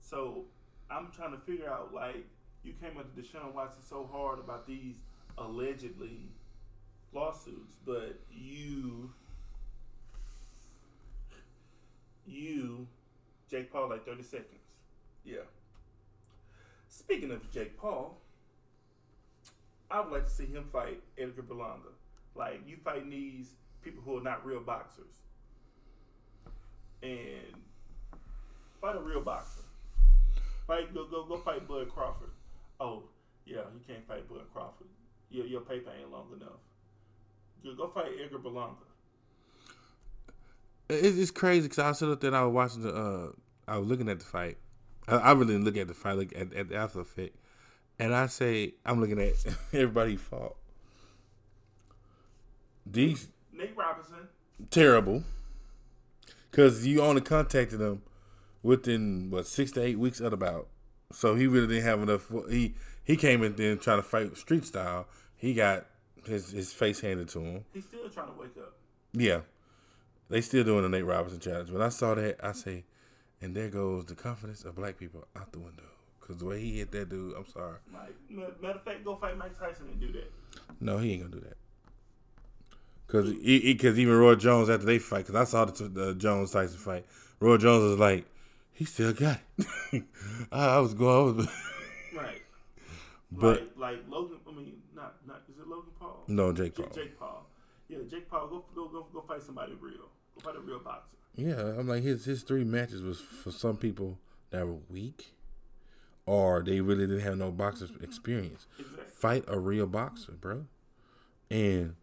B: So, I'm trying to figure out like, you came at Deshaun Watson so hard about these allegedly lawsuits, but you, you, Jake Paul, like 30 seconds. Yeah. Speaking of Jake Paul, I would like to see him fight Edgar Berlanga. Like you fighting these people who are not real boxers, and fight a real boxer. Fight go go go fight Bud Crawford. Oh yeah, you can't fight Bud Crawford. Your your paper ain't long enough. Go, go fight Edgar Berlanga.
C: It's, it's crazy because I sitting up there and I was watching the. Uh, I was looking at the fight. I, I really didn't look at the fight, look at, at the after effect, and I say I'm looking at everybody fought. These
B: Nate Robinson.
C: terrible because you only contacted him within what six to eight weeks at about. So he really didn't have enough. He he came in then trying to fight street style. He got his his face handed to him.
B: He's still trying to wake up.
C: Yeah, they still doing the Nate Robinson challenge. When I saw that, I say, and there goes the confidence of black people out the window. Cause the way he hit that dude, I'm sorry.
B: Like ma- matter of fact, go fight Mike Tyson and do that.
C: No, he ain't gonna do that. Cause he, he- cause even Roy Jones after they fight, cause I saw the, the Jones Tyson fight. Roy Jones was like, he still got it. I, I was going, I was,
B: Right.
C: but
B: like, like Logan. I mean, not not is it Logan Paul?
C: no, Jake Paul.
B: Jake Paul. Yeah, Jake Paul. Go go go go fight somebody real. Go fight a real boxer.
C: Yeah, I'm like his his three matches was for some people that were weak, or they really didn't have no boxer experience.
B: Exactly.
C: Fight a real boxer, bro, and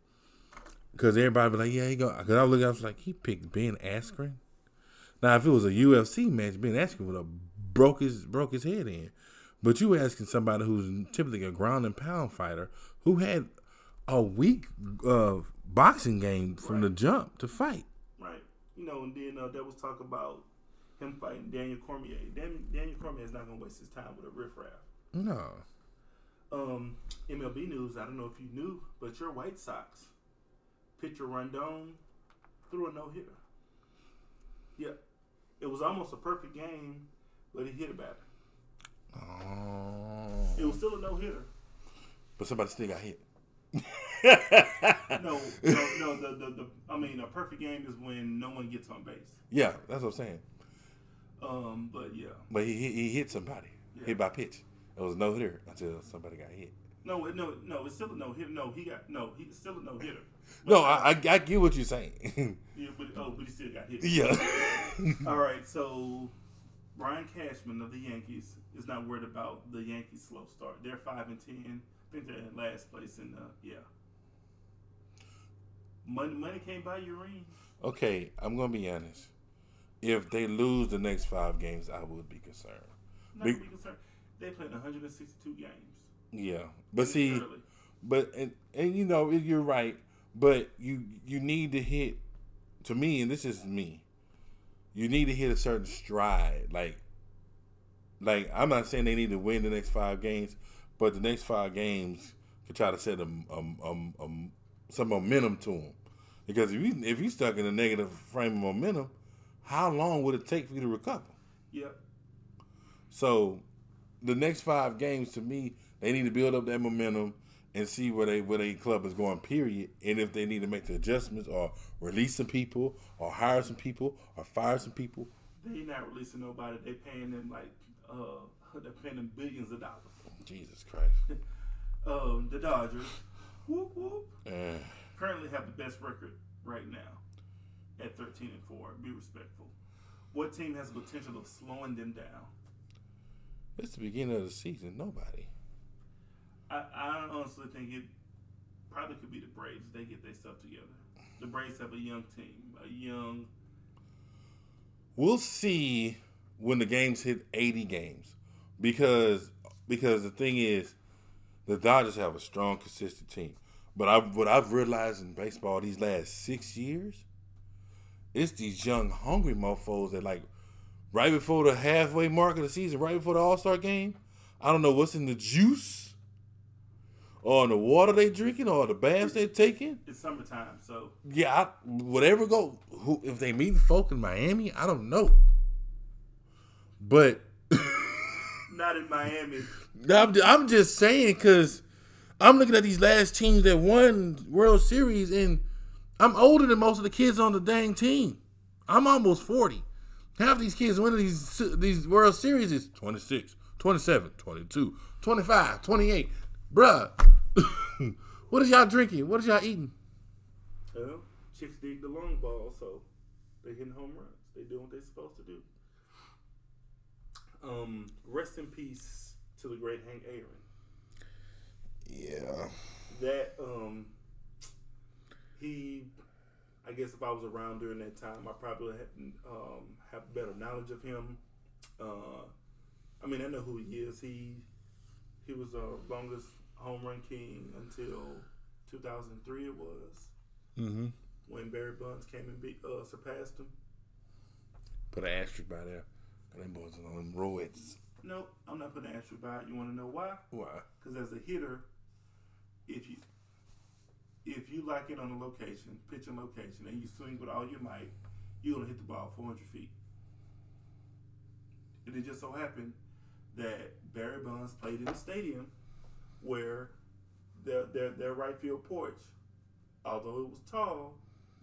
C: because everybody be like, yeah, he go. Because I look, at I was like, he picked Ben Askren. Now, if it was a UFC match, Ben Askren would have broke his broke his head in. But you asking somebody who's typically a ground and pound fighter who had a weak uh, boxing game from the jump to fight.
B: Right. You know, and then uh, there was talk about him fighting Daniel Cormier. Dan- Daniel Cormier is not going to waste his time with a riffraff.
C: No.
B: Um, MLB news. I don't know if you knew, but your White Sox pitcher Rondon threw a no hitter. Yeah, it was almost a perfect game, but he hit a batter.
C: Oh.
B: It was still a no hitter.
C: But somebody still got hit.
B: No, no, no. The, the, the I mean, a perfect game is when no one gets on base.
C: Yeah, that's what I'm saying.
B: Um, but yeah,
C: But he he, he hit somebody.
B: Yeah.
C: Hit by pitch. It was no hitter until somebody got hit.
B: no, no, no. It's still a no hitter. No, he got no. He's still a no hitter.
C: No, I, I I get what you're saying.
B: Yeah, but oh, but he still got hit.
C: yeah.
B: All right, so Brian Cashman of the Yankees is not worried about the Yankees' slow start. They're five and ten. I think they're in last place in the yeah. Money, money can't buy you rings.
C: okay, I'm gonna be honest. If they lose the next five games, I would be concerned.
B: Not to be concerned. They played 162 games.
C: Yeah, but see,
B: Early.
C: but and, and you know you're right. But you you need to hit. To me, and this is me. You need to hit a certain stride. Like, like I'm not saying they need to win the next five games, but the next five games could try to set a, um um um some momentum to them. Because if you if you stuck in a negative frame of momentum, how long would it take for you to recover?
B: Yep.
C: So the next five games to me, they need to build up that momentum and see where they where their club is going, period. And if they need to make the adjustments or release some people or hire some people or fire some people.
B: They not releasing nobody. They paying them like uh, they're paying them billions of dollars.
C: Jesus Christ.
B: Um, the Dodgers, whoop whoop,
C: Eh,
B: currently have the best record right now at 13 and 4. Be respectful. What team has the potential of slowing them down?
C: it's the beginning of the season. Nobody.
B: I, I honestly think it probably could be the Braves. They get their stuff together. The Braves have a young team, a young.
C: We'll see when the games hit 80 games. Because because the thing is, the Dodgers have a strong, consistent team. But I what I've realized in baseball these last six years, it's these young, hungry mofos that like right before the halfway mark of the season, right before the All Star game, I don't know what's in the juice, or in the water they drinking, or the baths they taking.
B: It's summertime, so
C: Yeah, I, whatever go. Who if they meet the folk in Miami, I don't know. But
B: not in Miami.
C: I'm, I'm just saying because I'm looking at these last teams that won World Series, and I'm older than most of the kids on the dang team. I'm almost 40. Half these kids winning these these World Series is 26, 27, 22, 25, 28. Bruh, what is y'all drinking? What is y'all eating?
B: Well, chicks dig the long ball, so they hitting home runs. They doing what they're supposed to do. Um, rest in peace to the great Hank Aaron.
C: Yeah.
B: That um, he, I guess if I was around during that time, I probably had um have better knowledge of him. Uh, I mean, I know who he is. He he was the longest home run king until 2003. It was
C: Mm-hmm.
B: when Barry Bonds came and beat, uh, surpassed him.
C: Put an asterisk by there. them boys on them roids.
B: No, I'm not putting an asterisk by it. You want to know why?
C: Why?
B: Because as a hitter, if you if you like it on a location, pitch pitching location, and you swing with all your might, you're gonna hit the ball 400 feet. And it just so happened that Barry Bonds played in a stadium where their their their right field porch, although it was tall,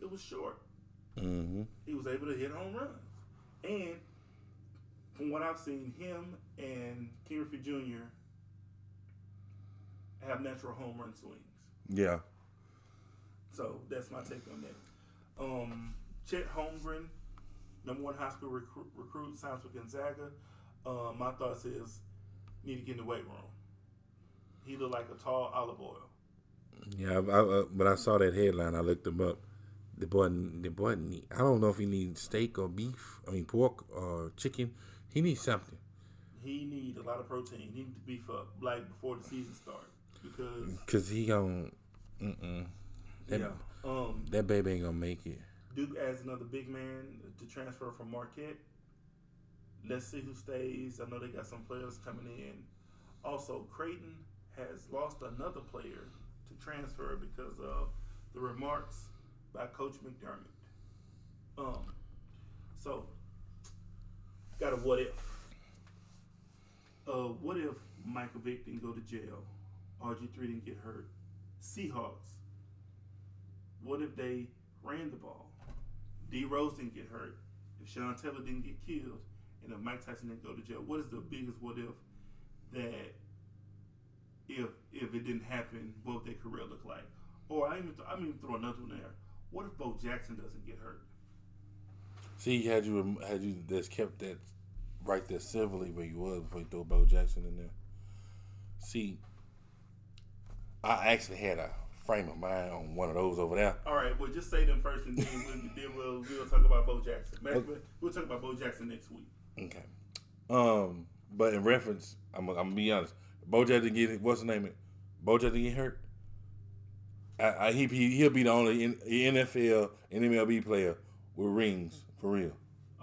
B: it was short.
C: Mm-hmm.
B: He was able to hit home runs, and from what I've seen, him and Ken Griffey Jr. have natural home run swings.
C: Yeah.
B: So that's my take on that. Um, Chet Holmgren, number one high school recruit, recruit signs with Gonzaga. Uh, my thoughts is need to get in the weight room. He looked like a tall olive oil.
C: Yeah, I, I, uh, when I saw that headline, I looked him up. The boy, the boy, need, I don't know if he needs steak or beef. I mean, pork or chicken. He needs something
B: He needs a lot of protein. He needs to beef up like before the season starts because
C: because he gon' mm-mm. That,
B: yeah. Um,
C: that baby ain't gonna make it.
B: Duke adds another big man to transfer from Marquette. Let's see who stays. I know they got some players coming in. Also, Creighton has lost another player to transfer because of the remarks by Coach McDermott. Um, so got a what if? Uh, what if Michael Vick didn't go to jail? RG three didn't get hurt. Seahawks. What if they ran the ball? D Rose didn't get hurt. If Sean Taylor didn't get killed, and if Mike Tyson didn't go to jail, what is the biggest what if that if if it didn't happen, what would their career look like? Or I even I even throw another one there. What if Bo Jackson doesn't get hurt?
C: See, had you had you just kept that right there civilly where you was before you throw Bo Jackson in there. See, I actually had a frame of mind on one of those over there.
B: All right, well just say them first, and then we'll, then we'll, we'll talk about Bo Jackson. Matter We'll talk about Bo Jackson next week.
C: Okay. Um, but in reference, I'm, I'm gonna be honest. Bo Jackson get what's the name? It Bo Jackson get hurt. I, I he he- he'll be the only NFL and MLB player with rings for real.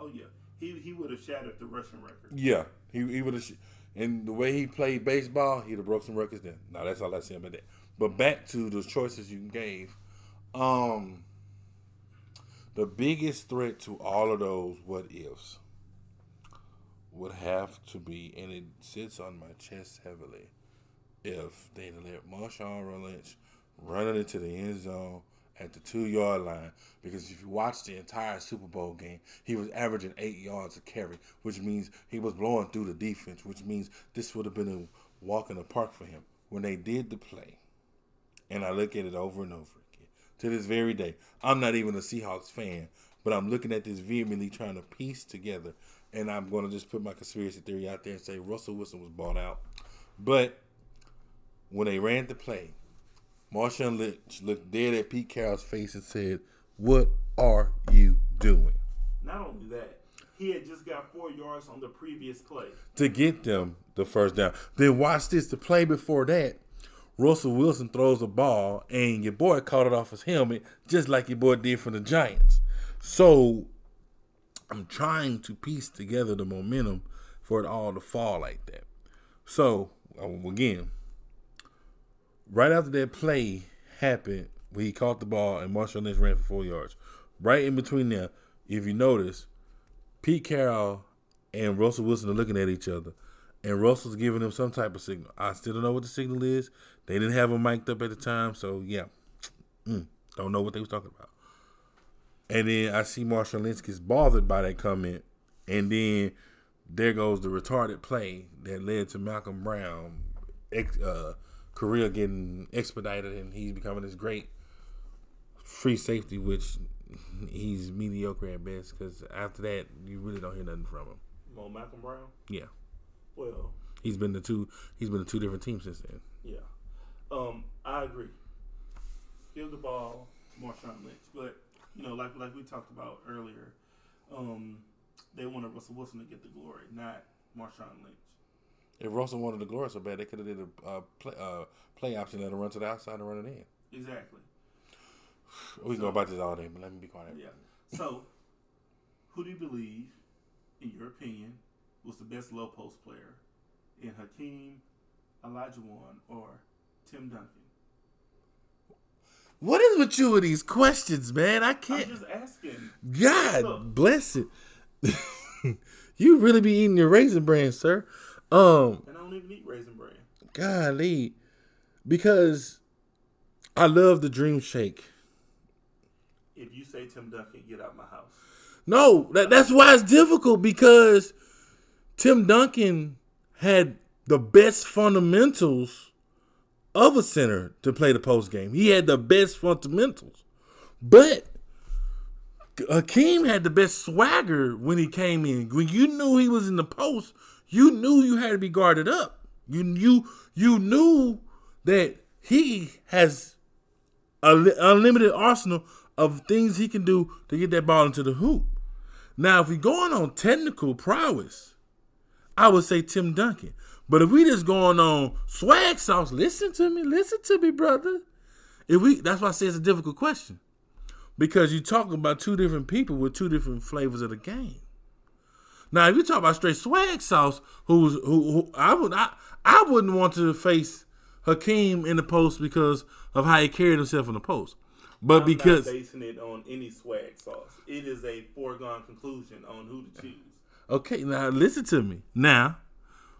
B: Oh yeah, he he would have shattered the rushing record.
C: Yeah, he he would have. And the way he played baseball, he'd have broke some records. Then, no, that's all I see about that. But back to the choices you gave. Um, the biggest threat to all of those what ifs would have to be, and it sits on my chest heavily, if they let Marshawn Lynch it into the end zone at the two yard line. Because if you watch the entire Super Bowl game, he was averaging eight yards a carry, which means he was blowing through the defense, which means this would have been a walk in the park for him. When they did the play, and I look at it over and over again to this very day, I'm not even a Seahawks fan, but I'm looking at this vehemently trying to piece together, and I'm going to just put my conspiracy theory out there and say Russell Wilson was bought out. But when they ran the play, Marshawn Lynch looked dead at Pete Carroll's face and said, "What are you doing?"
B: Not only that, he had just got four yards on the previous play.
C: To get them the first down. Then watch this. The play before that, Russell Wilson throws a ball, and your boy caught it off his helmet, just like your boy did for the Giants. So I'm trying to piece together the momentum for it all to fall like that. So um, again, right after that play happened, where he caught the ball and Marshawn Lynch ran for four yards. Right in between there, if you notice, Pete Carroll and Russell Wilson are looking at each other, and Russell's giving them some type of signal. I still don't know what the signal is. They didn't have him mic'd up at the time, so yeah, Mm, don't know what they was talking about. And then I see Marshawn Lynch gets bothered by that comment, and then there goes the retarded play that led to Malcolm Brown ex, uh, career getting expedited, and he's becoming this great free safety, which he's mediocre at best. Because after that, you really don't hear nothing from him.
B: Mo Malcolm Brown.
C: Yeah,
B: Well,
C: he's been the two. He's been the two different teams since then.
B: yeah. Um, I agree. Give the ball to Marshawn Lynch, but you know, like like we talked about earlier, um, they wanted Russell Wilson to get the glory, not Marshawn Lynch.
C: If Russell wanted the glory so bad, they could have did a uh, play, uh, play option, him run to the outside and run it in.
B: Exactly.
C: We can go about this all day, but let me be quiet.
B: Yeah. So, who do you believe, in your opinion, was the best low post player in Hakeem Olajuwon or Tim Duncan?
C: What is with you with these questions, man? I can't.
B: I'm just asking.
C: God
B: Look.
C: bless it. you really be eating your raisin bran, sir. Um,
B: And I don't even eat raisin bran.
C: golly, because I love the Dream Shake.
B: If you say Tim Duncan, get out my house.
C: No, that, that's why it's difficult because Tim Duncan had the best fundamentals of a center to play the post game. He had the best fundamentals, but Hakeem had the best swagger when he came in. When you knew he was in the post, you knew you had to be guarded up. You you you knew that he has a li- unlimited arsenal of things he can do to get that ball into the hoop. Now, if we're going on technical prowess, I would say Tim Duncan. But if we just going on swag sauce, listen to me, listen to me, brother. If we, that's why I say it's a difficult question because you're talking about two different people with two different flavors of the game. Now, if you talk about straight swag sauce, who's who, who I would I, I wouldn't want to face Hakeem in the post because of how he carried himself in the post, but
B: I'm
C: because
B: not basing it on any swag sauce. It is a foregone conclusion on who to choose.
C: Okay, now listen to me. Now,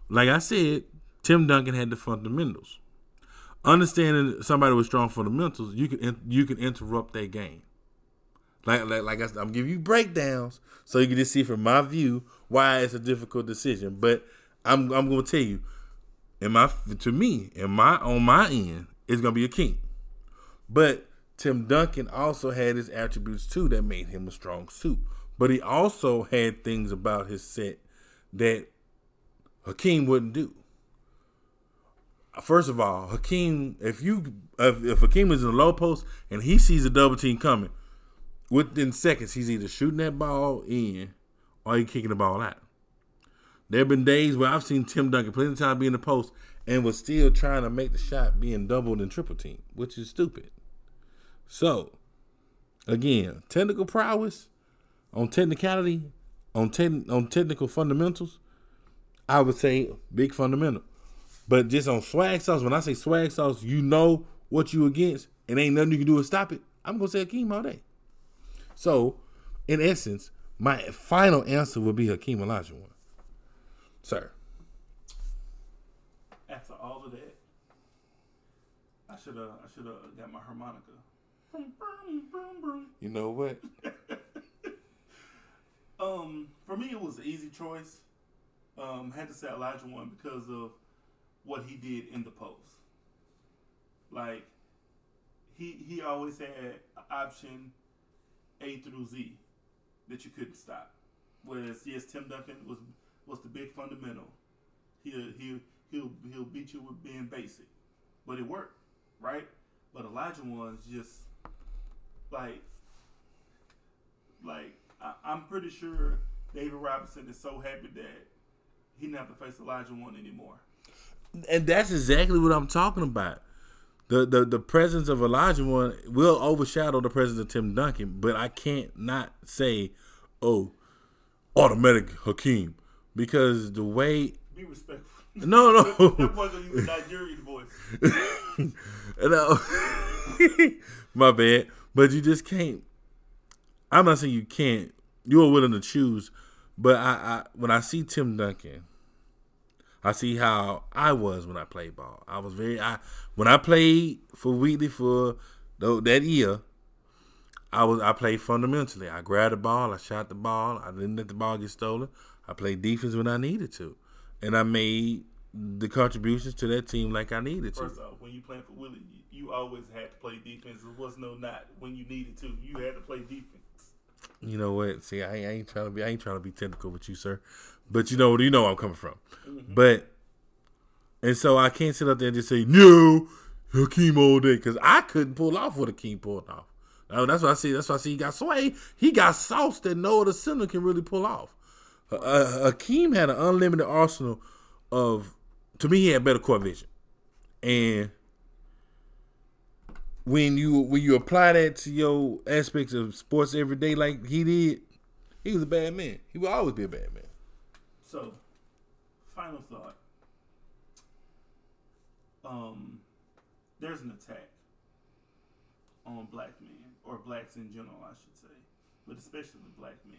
C: like I said, Tim Duncan had the fundamentals. Understanding somebody with strong fundamentals, you can you can interrupt their game. Like like, like I said, I'm giving you breakdowns so you can just see from my view why it's a difficult decision. But I'm I'm gonna tell you, in my to me, in my on my end, it's gonna be Hakeem. But Tim Duncan also had his attributes too that made him a strong suit. But he also had things about his set that Hakeem wouldn't do. First of all, Hakeem, if you if, if Hakeem is in the low post and he sees a double team coming, within seconds he's either shooting that ball in or he's kicking the ball out. There have been days where I've seen Tim Duncan plenty of time be in the post and was still trying to make the shot being doubled and triple team, which is stupid. So, again, technical prowess on technicality, on ten, on technical fundamentals, I would say big fundamental. But just on swag sauce, when I say swag sauce, you know what you against, and ain't nothing you can do to stop it. I'm gonna say Hakeem all day. So, in essence, my final answer would be Hakeem Olajuwon. Sir.
B: After all of that, I should have I should have got my harmonica.
C: You know what?
B: Um, for me, it was an easy choice. Um, had to say Olajuwon because of what he did in the post. Like he he always had option A through Z that you couldn't stop. Whereas yes, Tim Duncan was was the big fundamental. He'll he'll he'll he'll beat you with being basic, but it worked, right? But Olajuwon's just like like I, I'm pretty sure David Robinson is so happy that he didn't have to face Olajuwon anymore.
C: and that's exactly what I'm talking about. The the the presence of Olajuwon will overshadow the presence of Tim Duncan, but I can't not say, oh, automatic Hakeem, because the way
B: Be respectful.
C: no
B: that
C: no
B: boy gonna use Nigerian voice.
C: no my bad, but you just can't. I'm not saying you can't. You are willing to choose, but I, I when I see Tim Duncan. I see how I was when I played ball. I was very I when I played for Wheatley for that year. I was I played fundamentally. I grabbed the ball, I shot the ball, I didn't let the ball get stolen. I played defense when I needed to, and I made the contributions to that team like I needed to.
B: First off, when you playing for Willie, you always had to play defense. There was no not when you needed to. You had to play defense.
C: You know what? See, I ain't, I ain't trying to be I ain't trying to be technical with you, sir. But you know what you know where I'm coming from. But and so I can't sit up there and just say no Hakeem all day because I couldn't pull off what Hakeem pulled off. Oh, that's why I see. That's why I see he got sway. He got sauce that no other center can really pull off. Uh, Hakeem had an unlimited arsenal of. To me, he had better court vision, and when you when you apply that to your aspects of sports every day, like he did, he was a bad man. He will always be a bad man.
B: So, final thought: um, there's an attack on black men or blacks in general, I should say, but especially black men,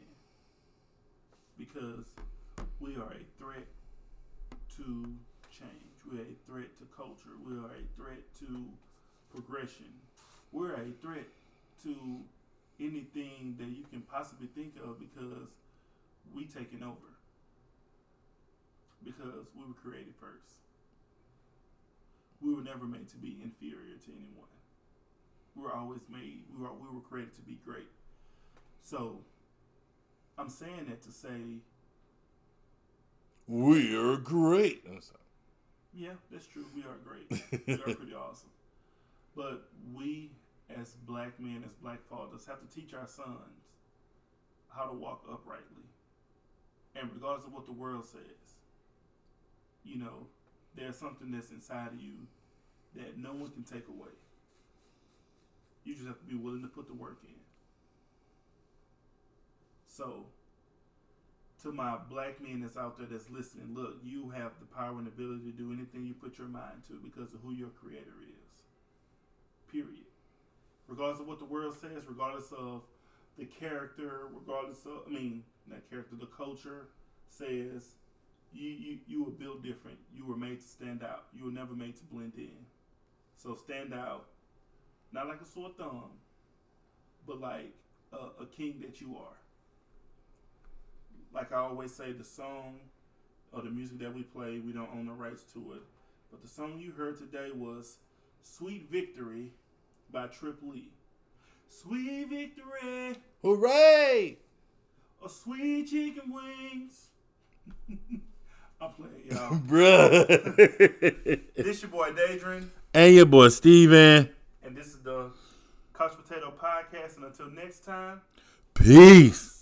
B: because we are a threat to change. We're a threat to culture. We are a threat to progression. We're a threat to anything that you can possibly think of because we taking over. Because we were created first. We were never made to be inferior to anyone. We were always made. We were we were created to be great. So, I'm saying that to say,
D: We are great.
B: Yeah, that's true. We are great. we are pretty awesome. But we, as black men, as black fathers, have to teach our sons how to walk uprightly. And regardless of what the world says, you know, there's something that's inside of you that no one can take away. You just have to be willing to put the work in. So, to my black men that's out there that's listening, look, you have the power and ability to do anything you put your mind to because of who your creator is. Period. Regardless of what the world says, regardless of the character, regardless of I mean, not character, the culture says you, you you were built different. You were made to stand out. You were never made to blend in. So stand out, not like a sore thumb, but like a, a king that you are like I always say, the song or the music that we play, we don't own the rights to it. But the song you heard today was Sweet Victory by Trip Lee. Sweet victory,
D: Hooray!
B: A sweet chicken wings. I'm playing, y'all.
D: Bruh.
B: this your boy Daedrin,
D: and your boy Steven.
B: and this is the Couch Potato Podcast. And until next time,
D: Peace.